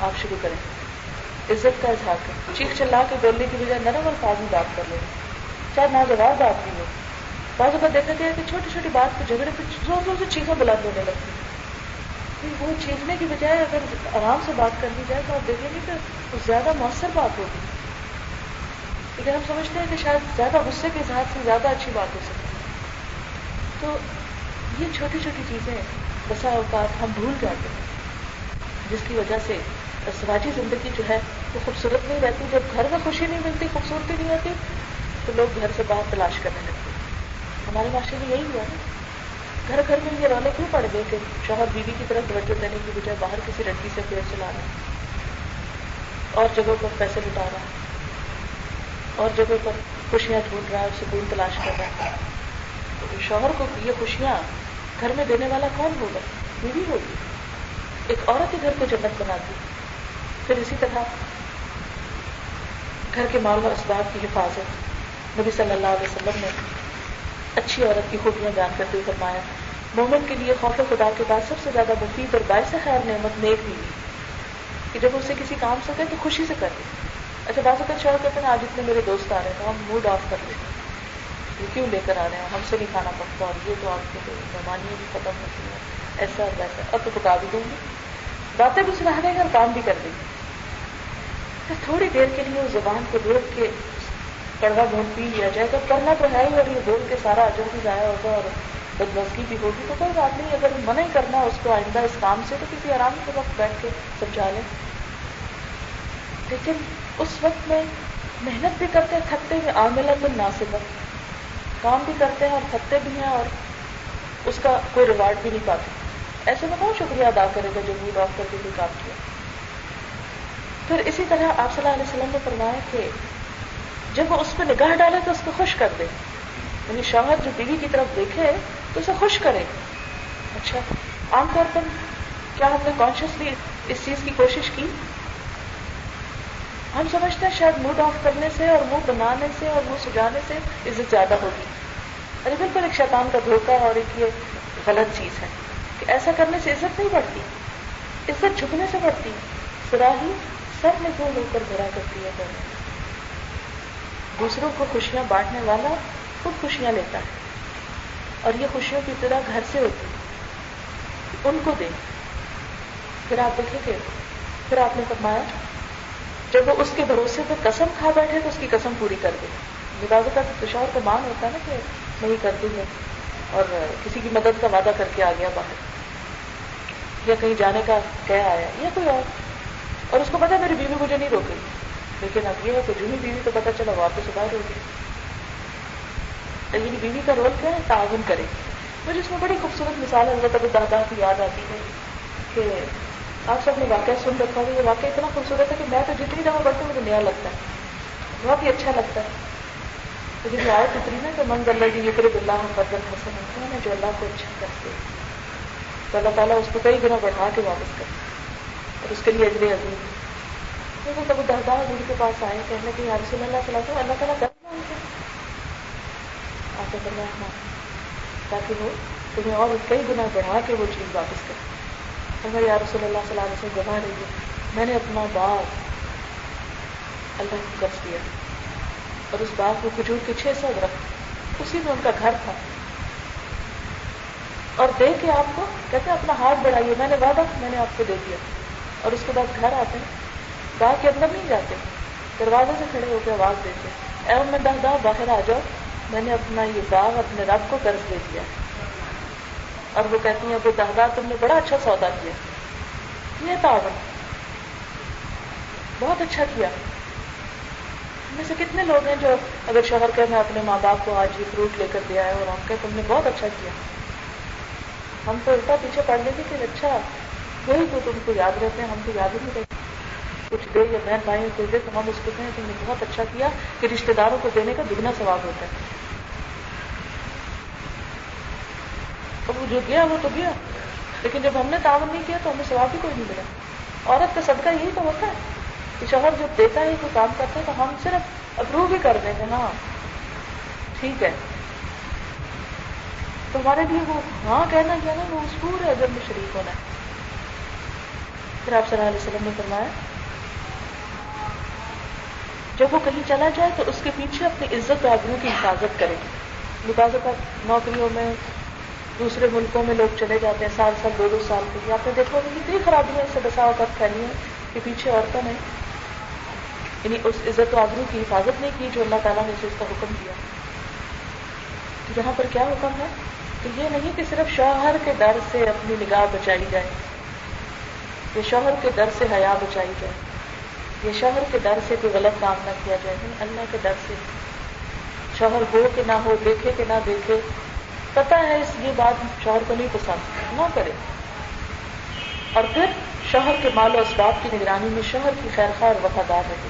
آپ شروع کریں۔ عزت کا اظہار کریں۔ چیخ چلا کے بولنے کی بجائے نرم الفاظ میں بات کر لیں۔ چاہے ناجواب بات بھی ہو۔ بعض اوقات دیکھا گیا کہ چھوٹی چھوٹی بات پہ جھگڑے پہ زور زور سے چیزیں بلند ہونے لگتی وہ چیخنے کی بجائے اگر آرام سے بات کرنی جائے تو آپ دیکھیں گے کہ زیادہ مؤثر بات ہوگی۔ لیکن ہم سمجھتے ہیں کہ شاید زیادہ غصے کے اظہار سے زیادہ اچھی بات ہو سکتی ہے، تو یہ چھوٹی چھوٹی چیزیں، بسا اوقات ہم بھول جاتے ہیں، جس کی وجہ سے سماجی زندگی جو ہے وہ خوبصورت نہیں رہتی، جب گھر میں خوشی نہیں ملتی، خوبصورتی نہیں ہوتی تو لوگ گھر سے باہر تلاش کرنے لگتے ہمارے معاشرے میں یہی ہوا گھر گھر میں یہ رولے کیوں پڑ گئے کہ شوہر بیوی کی طرف توجہ دینے کی بجائے باہر کسی لڑکی سے پیڑ چلا رہا اور جگہوں پر پیسے لٹا رہا ہے اور جگہوں پر خوشیاں ڈھونڈ رہا ہے سکون تلاش کر رہا ہے۔ تو شوہر کو یہ خوشیاں گھر میں دینے والا کون ہوگا؟ بیوی ہوگی۔ ایک عورت ہی گھر کو جنت بناتی پھر اسی طرح گھر کے مال و اسباب کی حفاظت۔ نبی صلی اللہ علیہ وسلم نے اچھی عورت کی خوبیاں بیان کرتے ہوئے فرمایا، مومن کے لیے خوف خدا کے بعد سب سے زیادہ مفید اور باعث خیر نعمت نیک بھی کہ جب اسے کسی کام سے کرے تو خوشی سے کرے اچھا بعض اوقات شوہر کہتے ہیں آج اتنے میرے دوست آ رہے ہیں ہم موڈ آف کر لیتے یہ کیوں لے کر آ رہے ہیں؟ ہم سے نہیں کھانا پکتا اور یہ تو آپ کے مہمانیاں بھی ختم ہوتی ہیں۔ ایسا اور ویسا۔ اب تو پکا بھی دوں گی۔ باتیں بھی سنا دیں گے اور کام بھی کر دیں گے تھوڑی دیر کے لیے اس زبان کو روک کے کڑوا گھونٹ پی لیا جائے تو کرنا تو ہے ہی، اور یہ بول کے سارا اجر بھی ضائع ہوگا اور بدمزگی بھی ہوگی۔ تو کوئی بات نہیں، اگر منع کرنا اس کو آئندہ اس کام سے تو کسی آرام کے وقت بیٹھ کے سمجھا لیں۔ لیکن اس وقت میں محنت بھی کرتے ہیں، تھکتے ہوئے عاملہ تو کام بھی کرتے ہیں اور تھکتے بھی ہیں اور اس کا کوئی ریوارڈ بھی نہیں پاتے۔ ایسے میں کون شکریہ ادا کرے گا جو موڈ آف کر کے کوئی کام کیا۔ پھر اسی طرح آپ صلی اللہ علیہ وسلم نے فرمایا کہ جب وہ اس پہ نگاہ ڈالے تو اس کو خوش کر دے۔ یعنی شوہر جو بیوی کی طرف دیکھے تو اسے خوش کرے۔ اچھا عام طور پر کیا ہم نے کانشیسلی اس چیز کی کوشش کی؟ ہم سمجھتے ہیں شاید موڈ آف کرنے سے اور منہ بنانے سے اور منہ سجانے سے عزت زیادہ ہوگی۔ ارے بالکل ایک شیطان کا دھوکہ اور ایک یہ غلط چیز ہے کہ ایسا کرنے سے عزت نہیں بڑھتی، عزت جھکنے سے بڑھتی سراہی سب میں دو لوگ کر بھرا کرتی ہے۔ دوسروں کو خوشیاں بانٹنے والا خود خوشیاں لیتا ہے۔ اور یہ خوشیوں کی طرح گھر سے ہوتی ان کو دے پھر آپ دیکھیں گے، پھر آپ نے فرمایا جب وہ اس کے بھروسے پہ قسم کھا بیٹھے تو اس کی قسم پوری کر دے۔ نوازوں کا تشور کا مان ہوتا ہے نا کہ نہیں کر دوں گا اور کسی کی مدد کا وعدہ کر کے آ گیا باہر۔ یا کہیں جانے کا کہہ آیا یا کوئی اور۔ اور اس کو پتا میری بیوی مجھے نہیں روکے۔ لیکن اب یہ ہے کہ جنی بیوی تو پتا چلا واپس باہر ہوگی لیکن بیوی کا رول کیا ہے؟ تعاون کرے۔ مجھے اس میں بڑی خوبصورت مثال ہے ابھی دادا کی یاد آتی ہے کہ آپ سب نے واقعہ سن رکھا ہوگا یہ واقعہ اتنا خوبصورت ہے کہ میں تو جتنی دفعہ پڑھتی ہوں مجھے نیا لگتا ہے۔ بہت ہی اچھا لگتا ہے۔ لیکن یہ آیت اتنی نا کہ منگ اللہ جی یہ اللہ فضل حسن ہوتا ہے نا جو اللہ کو اچھا کرتے تو اللہ تعالیٰ اس کو کئی گنا بڑھا کے واپس کرتے اور اس کے لیے اجرے عظیم کبھی دردا دور کے پاس آئے کہنے کہ یا رسول اللہ صلی اللہ اللہ تعالیٰ کر آپ کو کرنا ہاں تاکہ وہ تمہیں اور کئی گنا بڑھا کے وہ چیز واپس کرے۔ اگر یا رسول اللہ صلی اللہ علیہ وسلم، گواہ رہی ہے میں نے اپنا باغ اللہ کو قرض دیا اور اس باغ کو کھجور کے چھ سو درخت اسی میں ان کا گھر تھا۔ اور دے کے آپ کو، کہتے ہیں، اپنا ہاتھ بڑھائیے۔ میں نے وعدہ، میں نے آپ کو دے دیا۔ اور اس کے بعد گھر آتے ہیں۔ باغ کے اندر نہیں جاتے۔ دروازے سے کھڑے ہو کے آواز دیتے اے میں دہدا باہر آ جاؤ۔ میں نے اپنا یہ باغ، اپنے رب کو قرض دے دیا۔ اور وہ کہتی ہیں وہ دہدا تم نے بڑا اچھا سودا کیا۔ یہ تعاون۔ بہت اچھا کیا۔ میں سے کتنے لوگ ہیں جو اگر شوہر کہ میں اپنے ماں باپ کو آج یہ فروٹ لے کر دیا ہے اور ہم کہ تم نے بہت اچھا کیا۔ ہم تو الٹا پیچھے پڑ لیتے کہ اچھا وہی تو تم کو یاد رہتے ہیں، ہم کو یاد ہی نہیں رہتے کچھ دے یا بہن بھائی کو دے تو ہم اس کو کہیں تم نے بہت اچھا کیا کہ رشتے داروں کو دینے کا دگنا ثواب ہوتا ہے۔ اب وہ جو گیا وہ تو گیا۔ لیکن جب ہم نے تعاون نہیں کیا تو ہمیں ثواب بھی کوئی نہیں ملا۔ عورت کا صدقہ یہی تو ہوتا ہے۔ کہ شوہر جب دیتا ہے کوئی کام کرتا ہے تو ہم صرف اپروو بھی کر دیں گے ہاں ٹھیک ہے۔ تو ہمارے لیے وہ ہاں کہنا کیا نا، وہ پورے اجر میں شریک ہونا۔ ہے پھر آپ صلی اللہ علیہ وسلم نے فرمایا، جب وہ کہیں چلا جائے تو اس کے پیچھے اپنی عزت و آبرو کی حفاظت کرے لباس کا نوکریوں میں دوسرے ملکوں میں لوگ چلے جاتے ہیں، سال سال، دو دو سال کے آپ نے دیکھو گے اتنی خرابیاں سے بسا اوقات پھیلی ہیں کہ پیچھے عورتوں نے یعنی اس عزت و آبرو کی حفاظت نہیں کی جو اللہ تعالیٰ نے اسے اس کا حکم دیا۔ یہاں پر کیا حکم ہے؟ کہ یہ نہیں کہ صرف شوہر کے ڈر سے اپنی نگاہ بچائی جائے یہ شوہر کے ڈر سے حیا بچائی جائے یہ شوہر کے ڈر سے کوئی غلط کام نہ کیا جائے۔ اللہ کے ڈر سے۔ شوہر ہو کہ نہ ہو، دیکھے کہ نہ دیکھے پتا ہے اس یہ بات شوہر کو نہیں پسند۔ نہ کرے۔ اور پھر شوہر کے مال و اسباب کی نگرانی میں شوہر کی خیر خواہ اور وفادار رہے۔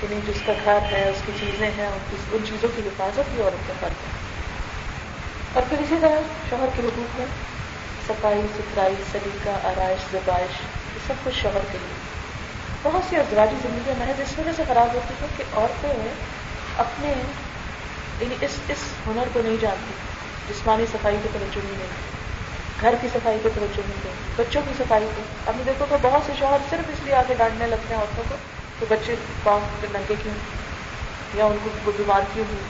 کہ نہیں جس کا گھر ہے، اس کی چیزیں ہیں، ان چیزوں کی حفاظت بھی عورت کا فرق ہے۔ اور پھر اسی طرح شوہر کے حقوق میں صفائی، ستھرائی، سلیقہ، آرائش، زبائش، یہ سب کچھ شوہر کے لیے۔ بہت سی ازواجی زندگیاں محض اس وجہ سے خراب ہوتی ہیں کہ عورتیں اپنے یعنی اس اس ہنر کو نہیں جانتی، جسمانی صفائی کی توجہ نہیں گھر کی صفائی کی توجہ نہیں بچوں کی صفائی کو اب نے دیکھو کہ بہت سے شوہر صرف اس لیے آگے ڈانٹنے لگتے ہیں عورتوں کو کہ بچے پاؤں کے ننگے کیوں یا ان کو بیمار کیوں ہوئی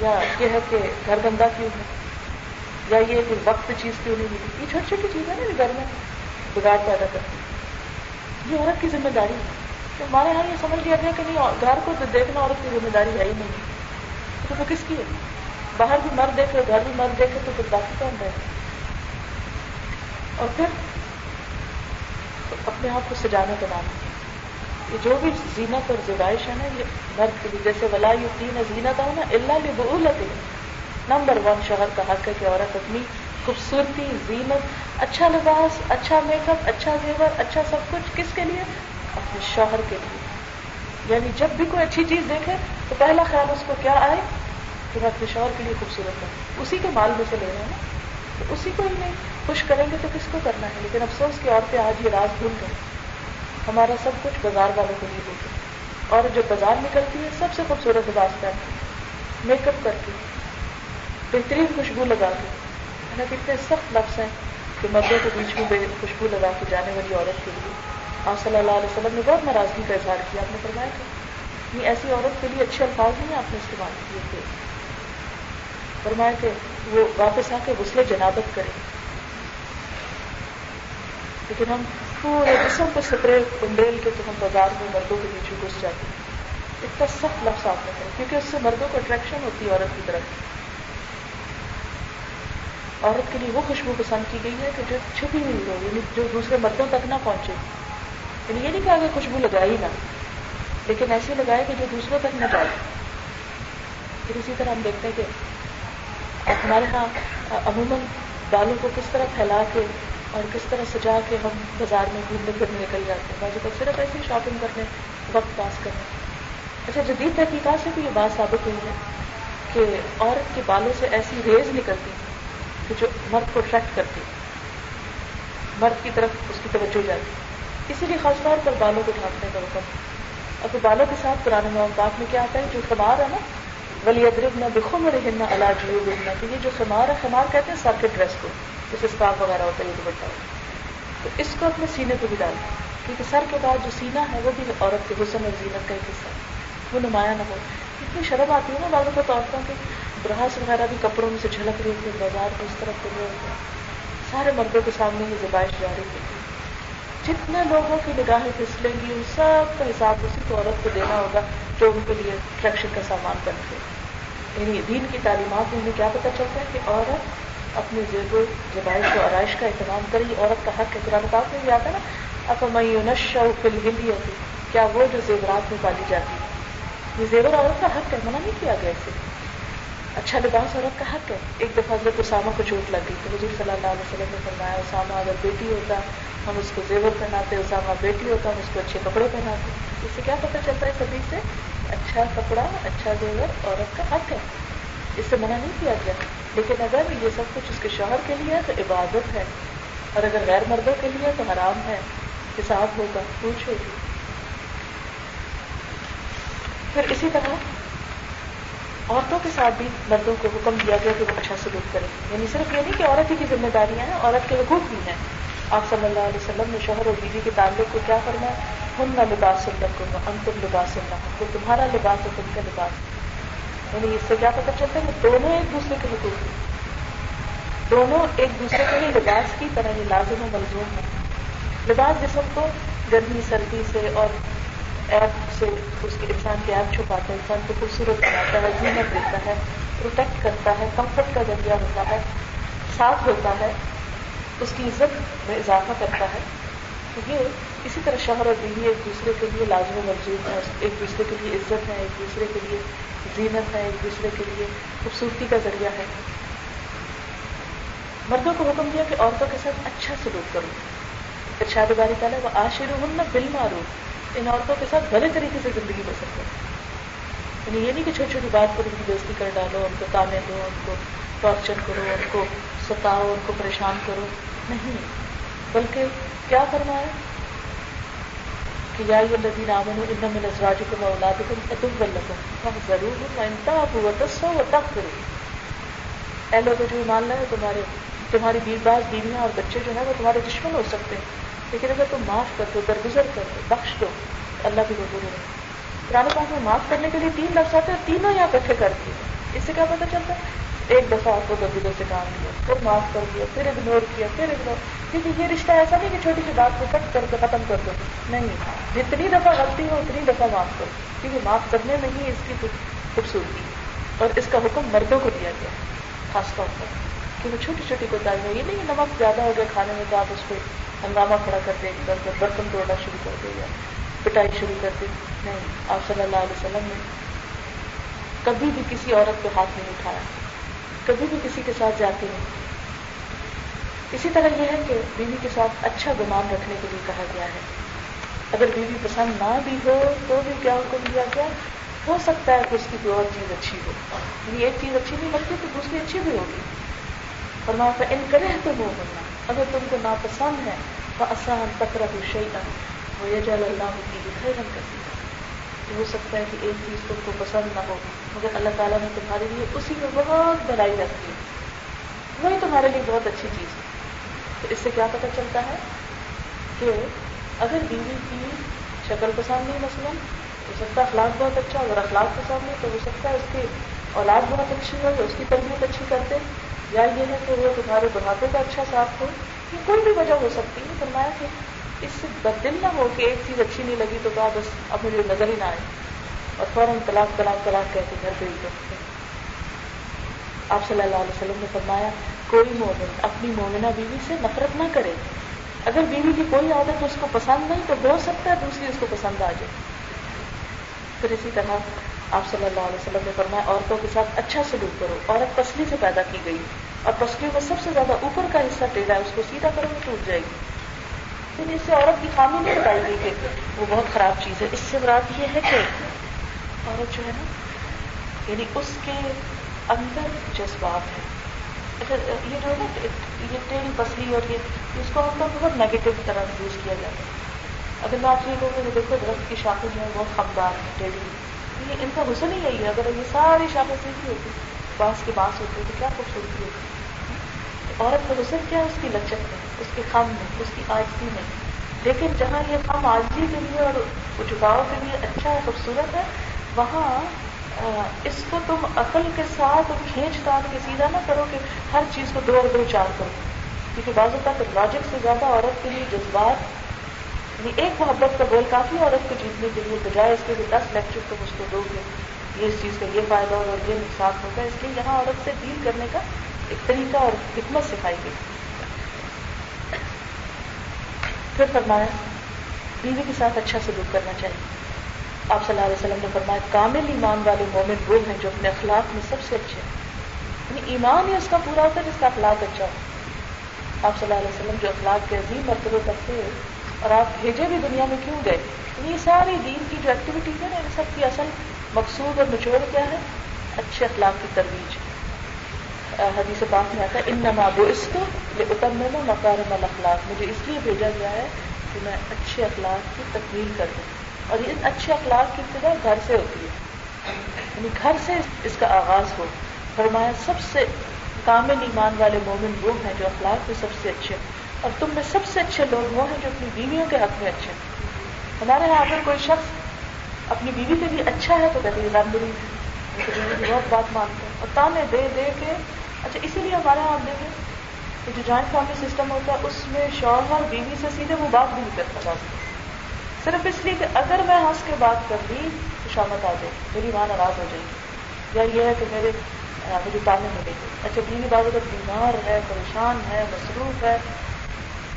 یا یہ ہے کہ گھر گندا کیوں ہے؟ یا یہ کوئی وقت چیز کیوں نہیں ملی یہ چھوٹی چھوٹی چیز ہے نا گھر میں بگاڑ پیدا کرتی یہ عورت کی ذمہ داری ہے۔ تو ہمارے یہاں یہ سمجھ لیا گیا کہ نہیں، گھر کو دیکھنا عورت کی ذمہ داری ہے ہی نہیں۔ تو وہ کس کی ہے؟ باہر بھی مرد دیکھے گھر بھی مرد دیکھے تو پھر باقی کون رہے؟ اور پھر اپنے آپ کو سجانے کا نام یہ جو بھی زینت اور زبائش ہے نا، یہ مرد کے لیے، جیسے ولا یو تین زینت آؤ نا اللہ لی بہولت نمبر ون شوہر کا حق ہے کہ عورت اپنی خوبصورتی، زینت اچھا لباس اچھا میک اپ اچھا زیور اچھا سب کچھ کس کے لیے؟ اپنے شوہر کے لیے۔ یعنی جب بھی کوئی اچھی چیز دیکھے تو پہلا خیال اس کو کیا آئے؟ کہ میں اپنے شوہر کے لیے خوبصورت ہوں۔ اسی کے مال میں سے لے رہے ہیں۔ نا تو اسی کو ہی نہیں۔ خوش کریں گے تو کس کو کرنا ہے؟ لیکن افسوس کی عورتیں آج یہ راز بھول گئے ہمارا سب کچھ بازار والوں کو نہیں بولتے اور جب بازار نکلتی ہے، سب سے خوبصورت لباس پہنتی میک اپ کرتی بہترین خوشبو لگا کے یعنی کتنے سخت لفظ ہیں کہ مردوں کے بیچ میں خوشبو لگا کے جانے والی عورت کے لیے۔ آپ صلی اللہ علیہ وسلم نے بہت ناراضگی کا اظہار کیا، آپ نے فرمایا تھا یہ ایسی عورت کے لیے اچھے الفاظ نہیں آپ نے استعمال کیے تھے فرمایا کہ وہ واپس آ کے غسل جنابت کرے۔ لیکن ہم پورے جسم کو سپرے کنڈیل کے تو ہم بازار میں مردوں کے بیچ میں گھس جاتے ہیں۔ اتنا سخت لفظ آپ نے کرے کیونکہ اس سے مردوں کو اٹریکشن ہوتی ہے عورت کی طرف۔ عورت کے لیے وہ خوشبو پسند کی گئی ہے کہ جو چھپی ہوئی ہو یعنی جو دوسرے مردوں تک نہ پہنچے۔ یعنی یہ نہیں کہا کہ خوشبو لگائی نہ۔ لیکن ایسے لگائے کہ جو دوسروں تک نہ جائے۔ پھر اسی طرح ہم دیکھتے ہیں کہ ہمارے یہاں عموماً بالوں کو کس طرح پھیلا کے اور کس طرح سجا کے ہم بازار میں گھومنے پھرنے نکل جاتے ہیں۔ بازو کو صرف ایسی شاپنگ کرنے، وقت پاس کرنے۔ اچھا جدید تحقیقات سے بھی یہ بات ثابت ہوئی ہے کہ عورت کے بالوں سے ایسی ریز نکلتی کہ جو مرد کو اٹریکٹ کرتی مرد کی طرف اس کی توجہ جاتی اسی لیے خاص طور پر بالوں کو ڈھانپنے کا حکم اب بالوں کے ساتھ پرانے پاک میں کیا آتا ہے؟ جو خمار ہے نا، ولی ادرب نہ بخو میں رہنا اللہ جو بننا یہ جو خمار ہے، خمار کہتے ہیں سر کے ڈریس کو جیسے اسکارف وغیرہ ہوتا ہے، یہ دوپٹہ ہوتا تو اس کو اپنے سینے پہ بھی ڈال کیونکہ سر کے بعد جو سینہ ہے، وہ بھی عورت کے حسن اور زینت کا ایک حصہ ہے۔ وہ نمایاں نہ ہو اتنی شرم آتی ہے نا بعض اوقات عورتوں کے براس وغیرہ بھی کپڑوں میں سے جھلک رہی تھی بازار کو اس طرف کر رہے ہوتے سارے مردوں کے سامنے یہ زبائش جاری ہوتی جتنے لوگوں کی نگاہیں پھسلیں گی، ان سب کا حساب اسی کو عورت کو دینا ہوگا جو ان کے لیے اٹریکشن کا سامان بنتے یعنی دین کی تعلیمات میں ہمیں کیا پتہ چلتا ہے کہ عورت اپنے زیب و زبائش و آرائش کا اہتمام کرے عورت کا حق ہے۔ قرآن پاک میں بھی آتا ہے نا اپنش فل ہندی کیا وہ جو زیورات میں پالی جاتی ہے؟ یہ زیور عورت کا حق ہے، منع نہیں کیا گیا اسے۔ اچھا لباس عورت کا حق ہے ایک دفعہ حضرت اسامہ کو چوٹ لگ گئی تو حضور صلی اللہ علیہ وسلم نے فرمایا، اسامہ اگر بیٹی ہوتا، ہم اس کو زیور پہناتے، اسامہ بیٹی ہوتا، ہم اس کو اچھے کپڑے پہناتے۔ اس سے کیا پتہ چلتا ہے سبھی سے؟ اچھا کپڑا اچھا زیور، عورت کا حق ہے۔ اس سے منع نہیں کیا گیا۔ لیکن اگر یہ سب کچھ اس کے شوہر کے لیے ہے تو عبادت ہے۔ اور اگر غیر مردوں کے لیے تو حرام ہے۔ حساب ہوگا پوچھ ہوگی پھر اسی طرح عورتوں کے ساتھ بھی مردوں کو حکم دیا گیا کہ وہ اچھا سلوک کریں۔ یعنی صرف یہ نہیں کہ عورت ہی کی ذمہ داریاں ہیں، عورت کے حقوق بھی ہیں۔ آپ صلی اللہ علیہ وسلم نے شوہر اور بیوی کے تعلق کو کیا کرنا ہے ہم نہ لباس سننا ان تم لباس سننا وہ تمہارا لباس ہے تم کا لباس۔ یعنی اس سے کیا پتہ چلتا ہے کہ دونوں ایک دوسرے کے حقوق ہیں۔ دونوں ایک دوسرے کے لیے لباس کی طرح ہی لازم و ملزوم ہے لباس جسم کو گرمی، سردی سے اور ایپ سے اس کے انسان کے ایپ چھپاتا ہے انسان کو خوبصورت بناتا ہے زینت دیتا ہے پروٹیکٹ کرتا ہے کمفرٹ کا ذریعہ ہوتا ہے صاف ہوتا ہے، اس کی عزت میں اضافہ کرتا ہے۔ تو یہ اسی طرح شوہر اور بیوی ایک دوسرے کے لیے لازم ملزوم ہے ایک دوسرے کے لیے عزت ہے ایک دوسرے کے لیے زینت ہے ایک دوسرے کے لیے خوبصورتی کا ذریعہ ہے۔ مردوں کو حکم دیا کہ عورتوں کے ساتھ اچھا سلوک کرو۔ ارشاد باری تعالیٰ وہ آشر ہوں نہ بل مارو ان عورتوں کے ساتھ بھلے طریقے سے زندگی بسر کرو یعنی یہ نہیں کہ چھوٹی چھوٹی بات پر ان کی دوستی کر ڈالو، ان کو تانے دو، ان کو ٹارچر کرو، ان کو ستاؤ، ان کو پریشان کرو۔ نہیں، بلکہ کیا کرنا ہے کہ یا یہ لذین آمن ان میں نظراج کو میں اولاد کو ہم ضرور ہوں انتا ہوا دسو و تک کرو اے لوگ جو مان لائے، تمہارے، تمہاری بیس باز بیویاں اور بچے جو ہیں، وہ تمہارے دشمن ہو سکتے ہیں۔ لیکن اگر تم معاف کر دو، درگزر کر دو، بخش دو، اللہ بھی غرور ہے۔ پرانے پاس میں معاف کرنے کے لیے تین لفظ آتے ہیں، تینوں یہاں اکٹھے کر دیے۔ اس سے کیا پتا چلتا ہے؟ ایک دفعہ آپ کو درگزر سے کام دیا، پھر معاف کر دیا، پھر اگنور کیا، پھر اگنور کیونکہ یہ رشتہ ایسا نہیں کہ چھوٹی سی بات کو کٹ کر کے ختم کر دو۔ نہیں جتنی دفعہ غلطی ہو، اتنی دفعہ معاف کرو۔ کیونکہ معاف کرنے میں ہی اس کی خوبصورتی اور اس کا حکم مردوں کو دیا گیا خاص طور پر۔ کہ وہ چھوٹی چھوٹی کوتاہی ہے یہ نہیں نمک زیادہ ہو گیا کھانے میں تو آپ اس پہ ہنگامہ کھڑا کر دیں برتن توڑنا شروع کر دے یا پٹائی شروع کر دیں نہیں، آپ صلی اللہ علیہ وسلم نے کبھی بھی کسی عورت کو ہاتھ نہیں اٹھایا، کبھی بھی کسی کے ساتھ جاتی نہیں۔ اسی طرح یہ ہے کہ بیوی کے ساتھ اچھا گمان رکھنے کے لیے کہا گیا ہے۔ اگر بیوی پسند نہ بھی ہو، تو بھی کیا حکم دیا گیا؟ ہو سکتا ہے کہ اس کی کوئی اور چیز اچھی ہو۔ یعنی ایک چیز اچھی نہیں لگتی تو دوسری اچھی بھی ہوگی۔ اور وہاں ان کرے تو وہ ہونا اگر تم کو ناپسند ہے تو آسان تکرا شہی وہ یہ جل اللہ کی دکھائی رنگ کرتی ہو سکتا ہے کہ ایک چیز تم کو پسند نہ ہو، مگر اللہ تعالیٰ نے تمہارے لیے اسی میں بہت بھلائی رکھی ہے وہی تمہارے لیے بہت اچھی چیز ہے. تو اس سے کیا پتہ چلتا ہے کہ اگر بیوی کی شکل پسند نہیں مثلاً، ہو سکتا ہے اخلاق بہت اچھا اگر اخلاق پسند نہیں تو ہو سکتا ہے اس کی اولاد بہت اچھی ہو اس کی تربیت اچھی کرتے یا یہ ہے کہ وہ تمہارے بڑھاپے کا اچھا ساتھ ہو، یہ کوئی بھی وجہ ہو سکتی ہے۔ فرمایا کہ اس سے بدل نہ ہو کہ ایک چیز اچھی نہیں لگی تو کہا بس اب مجھے نظر ہی نہ آئے۔ اور فوراً طلاق طلاق طلاق کہہ کے گھر پہ ہی آپ صلی اللہ علیہ وسلم نے فرمایا، کوئی مومن اپنی مومنہ بیوی سے نفرت نہ کرے۔ اگر بیوی کی کوئی عادت اس کو پسند نہیں تو ہو سکتا ہے دوسری اس کو پسند آ جائے۔ پھر اسی طرح آپ صلی اللہ علیہ وسلم نے فرمایا، عورتوں کے ساتھ اچھا سلوک کرو، عورت پسلی سے پیدا کی گئی، اور پسلیوں میں سب سے زیادہ اوپر کا حصہ ٹیڑھا ہے، اس کو سیدھا کرو گے ٹوٹ جائے گی۔ لیکن اس سے عورت کی خامی نہیں بتائی گئی کہ وہ بہت خراب چیز ہے۔ اس سے مراد یہ ہے کہ عورت جو ہے نا یعنی اس کے اندر جذبات ہے اچھا یہ جو ہے نا، یہ ٹیڑھی پسلی اور یہ، اس کو ہم لوگ بہت نیگیٹو طرح یوز کیا جاتا ہے۔ اگر میں آپ سے یہ کہوں کہ دیکھو، درخت کی شاخیں جو ہے بہت خبردار ہے ٹیڑھی۔ یہ ان کا حسن ہی یہی ہے۔ اگر یہ ساری شاخیں سیدھی ہوتی، بانس کے بانس ہوتے تو کیا خوبصورتی ہوتی؟ عورت کا حسن کیا ہے؟ اس کی لچک میں، اس کے خم میں، اس کی آجزی میں۔ لیکن جہاں یہ خم آجزی کے لیے اور جھکاؤ کے لیے اچھا ہے خوبصورت ہے، وہاں اس کو تم عقل کے ساتھ کھینچ تان کے سیدھا نہ کرو کہ ہر چیز کو دو اور دو چار کرو۔ کیونکہ بعض اوقات لاجک سے زیادہ عورت کے لیے جذبات یعنی ایک محبت کا گول کافی عورت کو جیتنے کے لیے بجائے اس کے لیے دس لیکچر تم اس کو دو گے۔ یہ اس چیز کا یہ فائدہ ہوگا اور یہ نقصان ہوگا اس لیے یہاں عورت سے ڈیل کرنے کا ایک طریقہ اور حکمت سکھائی گئی۔ پھر فرمایا، بیوی کے ساتھ اچھا سلوک کرنا چاہیے۔ آپ صلی اللہ علیہ وسلم نے فرمایا، کامل ایمان والے مومن وہ ہیں جو اپنے اخلاق میں سب سے اچھے ہیں۔ یعنی ایمان ہی اس کا پورا ہوتا ہے جس کا اخلاق اچھا ہو۔ آپ صلی اللہ علیہ وسلم جو اخلاق کے عظیم مرتبے پر تھے اور آپ بھیجے بھی دنیا میں کیوں گئے؟ یہ ساری دین کی جو ایکٹیویٹیز ہے نا، ان سب کی اصل مقصود اور نچوڑ کیا ہے؟ اچھے اخلاق کی ترویج۔ حدیث پاک میں آتا ہے ان نماب اس کو یہ اتم میں مکارم الاخلاق مجھے اس لیے بھیجا گیا ہے کہ میں اچھے اخلاق کی تکمیل کر دوں۔ اور یہ اچھے اخلاق کی ابتدا گھر سے ہوتی ہے۔ یعنی گھر سے اس کا آغاز ہو۔ فرمایا، سب سے کامل ایمان والے مومن وہ ہیں جو اخلاق میں سب سے اچھے اور تم میں سب سے اچھے لوگ وہ ہیں جو اپنی بیویوں کے حق میں اچھے ہیں۔ ہمارے یہاں اگر کوئی شخص اپنی بیوی کے لیے اچھا ہے تو کہتے ہیں الحمد بہت بات مانتے ہیں۔ اور تانے دے دے کے اچھا اسی لیے ہمارے یہاں آپ دیکھیں کہ جو جوائنٹ فیملی سسٹم ہوتا ہے، اس میں شوہر بیوی سے سیدھے وہ بات بھی نہیں کرتا بات صرف اس لیے کہ اگر میں ہنس کے بات کر لی تو شامت آ جائے۔ میری ماں ناراض ہو جائے گی۔ یا یہ ہے کہ میرے مجھے تانے ملے گی۔ اچھا بیوی بات اگر بیمار ہے، پریشان ہے، مصروف ہے۔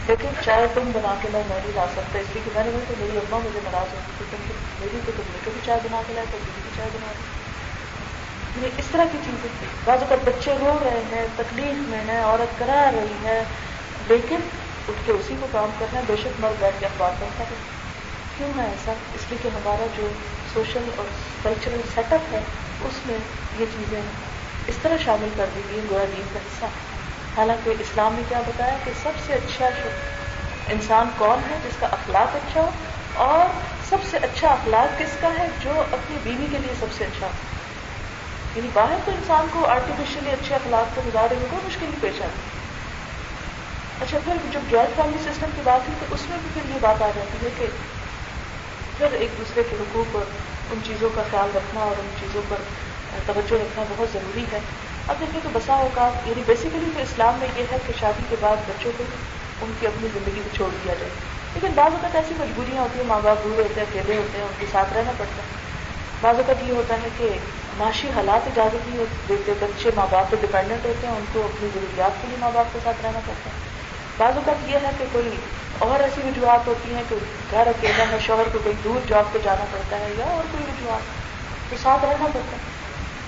لیکن چائے تم بنا کے لائے میں نہیں لا سکتا، اس لیے کہ میں نے کہ میری اما مجھے ناراض ہوتی تھی، کیونکہ میری تو تم نے بھی چائے بنا کے لائے تو بیوی کی چائے بنا دی یعنی اس طرح کی چیزیں۔ بعض اوقات بچے رو رہے ہیں، تکلیف میں ہے عورت کرا رہی ہے، لیکن اٹھ کے اسی کو کام کرنا ہے بے شک مرد بیٹھ کے اخبار پڑھتا ہے۔ کیوں ہے ایسا؟ اس لیے کہ ہمارا جو سوشل اور کلچرل سیٹ اپ ہے، اس میں یہ چیزیں اس طرح شامل کر دی گئی گویا دین کا حصہ۔ حالانکہ اسلام نے کیا بتایا کہ سب سے اچھا انسان کون ہے جس کا اخلاق اچھا ہو؟ اور سب سے اچھا اخلاق کس کا ہے جو اپنی بیوی کے لیے سب سے اچھا ہو؟ یعنی باہر تو انسان کو آرٹیفیشلی اچھے اخلاق کو گزارے ہوئے، کوئی مشکل نہیں، پیش آتی اچھا پھر جب جوائنٹ فیملی سسٹم کی بات ہوئی تو اس میں بھی پھر یہ بات آ جاتی ہے کہ پھر ایک دوسرے کے حقوق اور ان چیزوں کا خیال رکھنا اور ان چیزوں پر توجہ رکھنا بہت ضروری ہے۔ اب دیکھیں کہ بسا اوقات یعنی بیسیکلی تو اسلام میں یہ ہے کہ شادی کے بعد بچوں کو ان کی اپنی زندگی کو چھوڑ دیا جائے۔ لیکن بعض اوقات ایسی مجبوریاں ہوتی ہیں ماں باپ بوڑھے ہوتے ہیں، اکیلے ہوتے ہیں، ان کے ساتھ رہنا پڑتا ہے۔ بعض اوقات یہ ہوتا ہے کہ معاشی حالات اجازت نہیں دیتے بچے ماں باپ پہ ڈپینڈنٹ ہوتے ہیں، ان کو اپنی ضروریات کے لیے ماں باپ کے ساتھ رہنا پڑتا ہے۔ بعض اوقات یہ ہے کہ کوئی اور ایسی وجوہات ہوتی ہیں کہ گھر اکیلا ہے شوہر کو کوئی دور جاب پہ جانا پڑتا ہے یا اور کوئی وجوہات تو ساتھ رہنا پڑتا ہے۔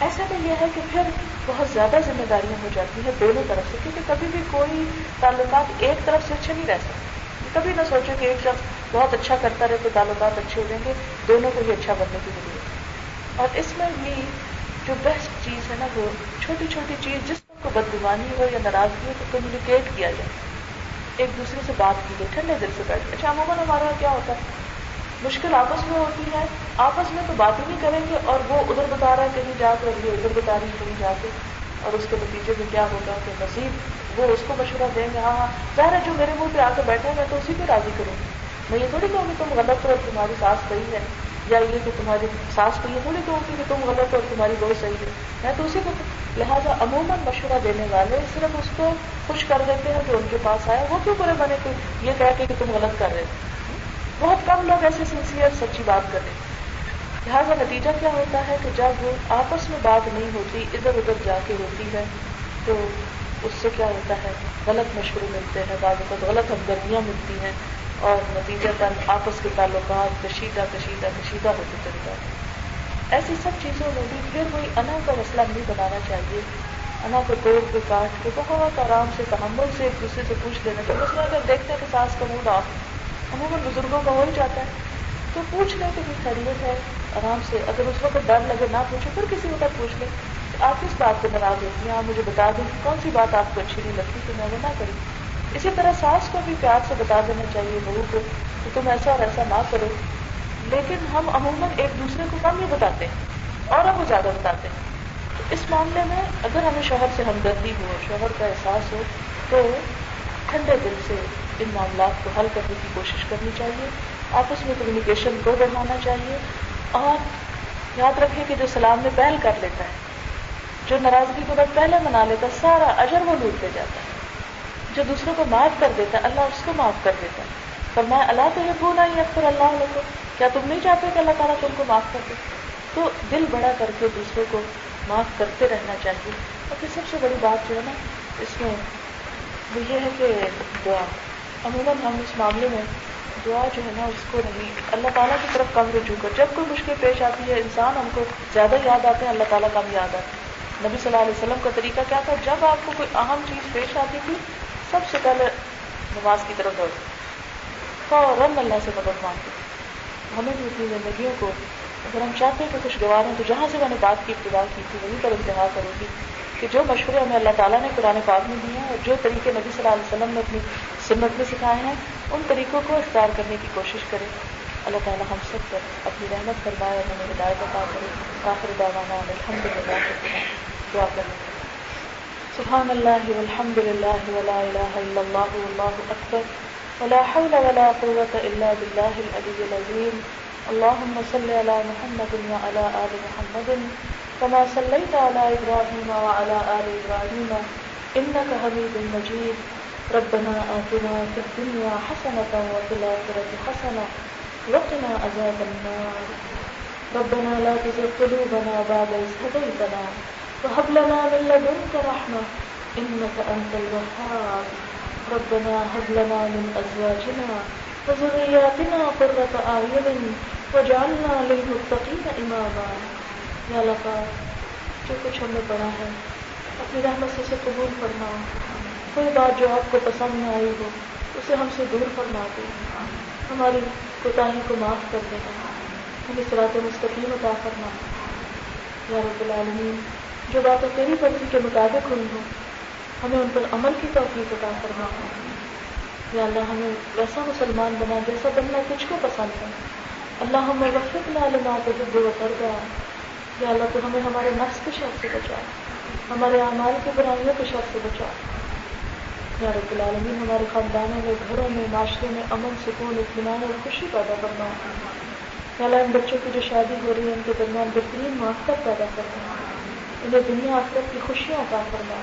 ایسا تو یہ ہے کہ پھر بہت زیادہ ذمہ داریاں ہو جاتی ہیں دونوں طرف سے، کیونکہ کبھی بھی کوئی تعلقات ایک طرف سے اچھے نہیں رہ سکتے۔ کبھی نہ سوچو کہ ایک شخص بہت اچھا کرتا رہے تو تعلقات اچھے ہو جائیں گے، دونوں کو ہی اچھا بننے کی ضرورت ہے۔ اور اس میں بھی جو بیسٹ چیز ہے نا، وہ چھوٹی چھوٹی چیز، جس کو بدگمانی ہو یا ناراضگی ہو، تو کمیونیکیٹ کیا جائے۔ ایک دوسرے سے بات کی جائے، ٹھنڈے دل سے بیٹھ اچھا عموماً ہمارا کیا ہوتا ہے؟ مشکل آپس میں ہوتی ہے آپس میں تو بات ہی نہیں کریں گے اور وہ ادھر بتا رہا ہے کہیں جا کر، یہ ادھر بتا رہی ہے کہیں جا کے اور اس کے نتیجے میں کیا ہوگا کہ مزید وہ اس کو مشورہ دیں گے۔ ہاں ہاں ظاہر ہے جو میرے منہ پہ آ کے بیٹھے میں تو اسی پہ راضی کروں گی میں یہ تھوڑی کہوں گی، تم غلط ہو اور تمہاری سانس صحیح ہے۔ یا یہ کہ تمہاری سانس کو یہ تھوڑی کہوں گی کہ تم غلط ہو اور تمہاری بہت صحیح ہے۔ میں تو اسی کو لہٰذا عموماً مشورہ دینے والے صرف اس کو خوش کر دیتے ہیں جو ان کے پاس آیا۔ وہ کیوں برے بنے کہ یہ کہہ کے کہ تم غلط کر رہے تھے بہت کم لوگ ایسے سنسیئر، سچی بات کریں لہٰذا نتیجہ کیا ہوتا ہے کہ جب وہ آپس میں بات نہیں ہوتی، ادھر ادھر جا کے ہوتی ہے، تو اس سے کیا ہوتا ہے؟ غلط مشورے ملتے ہیں، بعض اوقات غلط ہمدردیاں ملتی ہیں اور نتیجہ تن آپس کے تعلقات کشیدہ کشیدہ کشیدہ ہوتے چلے جاتے ہیں۔ ایسی سب چیزوں میں بھی پھر وہی انا کا مسئلہ نہیں بنانا چاہیے۔ انا کو توڑ کے کاٹ کے بہت آرام سے، تحمل سے ایک دوسرے سے پوچھ لینا چاہیے۔ مسئلہ اگر دیکھتے ہیں کہ سانس کا موڈ آف عموماً بزرگوں کا ہو ہی جاتا ہے۔ تو پوچھ لیں کہ خیریت ہے، آرام سے۔ اگر اس وقت ڈر لگے نہ پوچھے، پھر کسی وقت پوچھ لیں۔ آپ کس بات پہ ناراض ہوتی ہیں آپ مجھے بتا دیں کون سی بات آپ کو اچھی نہیں لگتی، تو میں وہ نہ کروں۔ اسی طرح ساس کو بھی پیار سے بتا دینا چاہیے بہو کو کہ تم ایسا اور ایسا نہ کرو۔ لیکن ہم عموماً ایک دوسرے کو کم ہی بتاتے ہیں اور ہم زیادہ بتاتے ہیں۔ تو اس معاملے میں اگر ہمیں شوہر سے ہمدردی ہو، شوہر کا احساس ہو، تو ٹھنڈے دل سے ان معاملات کو حل کرنے کی کوشش کرنی چاہیے۔ آپس میں کمیونیکیشن کو بڑھانا چاہیے اور یاد رکھیں کہ جو سلام میں پہل کر لیتا ہے، جو ناراضگی کے بعد پہلے منا لیتا ہے، سارا اجر وہ لوٹ لے جاتا ہے۔ جو دوسروں کو معاف کر دیتا ہے، اللہ اس کو معاف کر دیتا ہے۔ پر میں اللہ تو یہ بھولا ہی اکثر اللہ علیہ کو کیا تم نہیں چاہتے کہ اللہ تعالیٰ تم کو معاف کر دے؟ تو دل بڑا کر کے دوسروں کو معاف کرتے رہنا چاہیے۔ اور پھر سب سے بڑی بات جو ہے نا، اس میں وہ یہ ہے کہ دعا۔ عموماً ہم اس معاملے میں دعا جو ہے نا، اس کو نہیں۔ اللہ تعالیٰ کی طرف کم رجوع کر۔ جب کوئی مشکل پیش آتی ہے، انسان ہم کو زیادہ یاد آتے ہیں، اللہ تعالیٰ کم یاد آتا ہے۔ نبی صلی اللہ علیہ وسلم کا طریقہ کیا تھا؟ جب آپ کو کوئی اہم چیز پیش آتی تھی، سب سے پہلے نماز کی طرف دوڑ۔ فوراً اللہ سے مدد مانگتے۔ ہمیں بھی اپنی زندگیوں کو اگر ہم چاہتے ہیں کہ خوشگوار ہیں تو جہاں سے میں نے بات کی، ابتدا کی تھی، وہیں پر انتہا کروں گی کہ جو مشورے ہمیں اللہ تعالیٰ نے قرآن پاک میں دیے ہیں اور جو طریقے نبی صلی اللہ علیہ وسلم نے اپنی سنت میں سکھائے ہیں، ان طریقوں کو اختیار کرنے کی کوشش کریں۔ اللہ تعالیٰ ہم سب پر اپنی رحمت فرمائے اور ہمیں ہدایت عطا کرے۔ کافر دعوانا الحمد للہ دعا کریں۔ سبحان اللہ والحمد للہ ولا الہ الا اللہ واللہ اکبر۔ ولا حول ولا قوة الا باللہ العلی العظیم۔ اللهم صل على محمد وعلى آل محمد كما صليت على إبراهيم وعلى آل إبراهيم إنك حميد مجيد. ربنا آتنا في الدنيا حسنة وفي الآخرة حسنة وقنا عذاب النار. ربنا لا تزغ قلوبنا بعد إذ هديتنا وهب لنا من لدنك رحمة إنك أنت الوهاب. ربنا هب لنا من أزواجنا وذرياتنا قرة أعين واجعلنا للمتقين إماما۔ یا پاک جو کچھ ہم نے پڑھا ہے، اپنی رحمت سے اسے قبول فرما۔ کوئی بات جو آپ کو پسند نہ آئی ہو، اسے ہم سے دور فرما دے۔ ہماری کوتاہی کو معاف کر دینا ہمیں سرات مستقیم عطا فرما۔ یا رب العالمین، جو باتیں تیری مرضی کے مطابق ہوئی ہوں، ہمیں ان پر عمل کی توفیق عطا فرما۔ یا اللہ ہمیں ویسا مسلمان بنا جیسا بننا کچھ کو پسند ہے۔ اللہ ہمیں وقت نہ لما تو جو کر گیا یا اللہ تو ہمیں ہمارے نفس کے شخص سے بچا ہمارے اعمال کی برائیوں کے شخص سے بچا یا رب العالمین، ہمارے خاندانوں میں، گھروں میں، معاشرے میں امن، سکون، اطمینان اور خوشی پیدا کرنا یا اللہ، ان بچوں کی جو شادی ہو رہی ہے، ان کے درمیان بہترین موقع پیدا کرنا انہیں دنیا آخرت کی خوشیاں عطا کرنا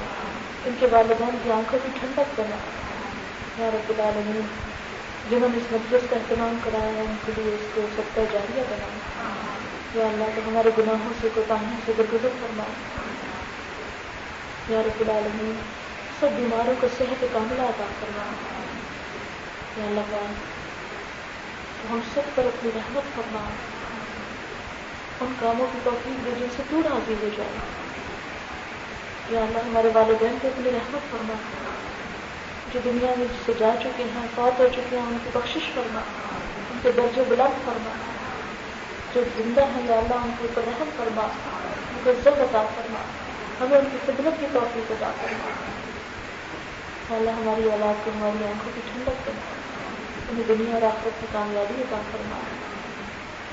ان کے والدین کی آنکھوں کی ٹھنڈک کرنا یا رب العالمین جنہوں نے اس مجلس کا اہتمام کرایا ہے، ان کے لیے اس کو سب جاریہ بنانا یا اللہ، تو ہمارے گناہوں سے، کوتاہیوں سے درگزر فرما یا رب العالمین، سب بیماروں کو صحت کاملہ عطا فرما یا اللہ تو ہم سب پر اپنی رحمت فرما ان کاموں کی توفیق دے جن سے تو راضی ہو جائے۔ یا اللہ، ہمارے والدین کو اپنی رحمت فرما جو دنیا میں جس سے جا چکے ہیں، فوت ہو چکے ہیں، ان کی بخشش فرما، ان کے درجے بلند فرما۔ جو زندہ ہیں، یا اللہ، ان کے اوپر رحم فرما، ان کو عزت عطا فرما۔ ہمیں ان کی خدمت کی توفیق عطا فرما۔ اللہ، ہماری اولاد کو، ہماری آنکھوں کی ٹھنڈک کرنا انہیں دنیا اور آخرت کی کامیابی عطا فرما۔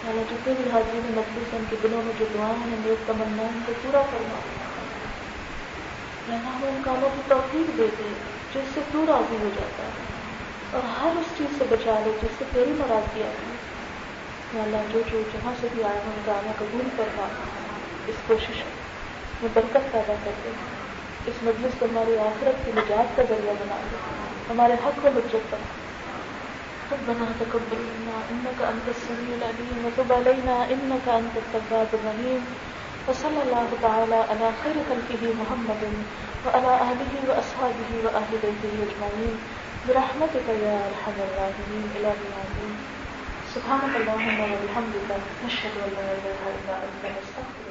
اللہ، جتنے بھی حاضری میں مجلس ہیں، ان کے دلوں میں جو دعائیں ہیں نیک تمنا ان کو پورا فرما۔ اللہ، ہمیں ان کاموں کی توفیق دیتے جس سے تو راضی ہو جاتا ہے اور ہر اس چیز سے بچا لے جس سے تیری ناراضگی آتی ہے۔ اللہ جو جو جہاں سے بھی آئے ہیں گانا قبول کرنا اس کوشش میں برکت پیدا کرتے ہیں اس مجلس کو ہماری آخرت کی نجات کا ذریعہ بنا دے۔ ہمارے حق کو مجھے پر ربنا تقبل منا انك انت السميع العليم وتب علينا انك انت التواب الرحيم وصلى الله تعالى على خير خلقه محمد وعلى آله وأصحابه وأهل بيته أجمعين. برحمتك يا أرحم الراحمين. إلى العالمين سبحانك اللهم وبحمدك نشهد أن لا إله إلا أنت نستغفرك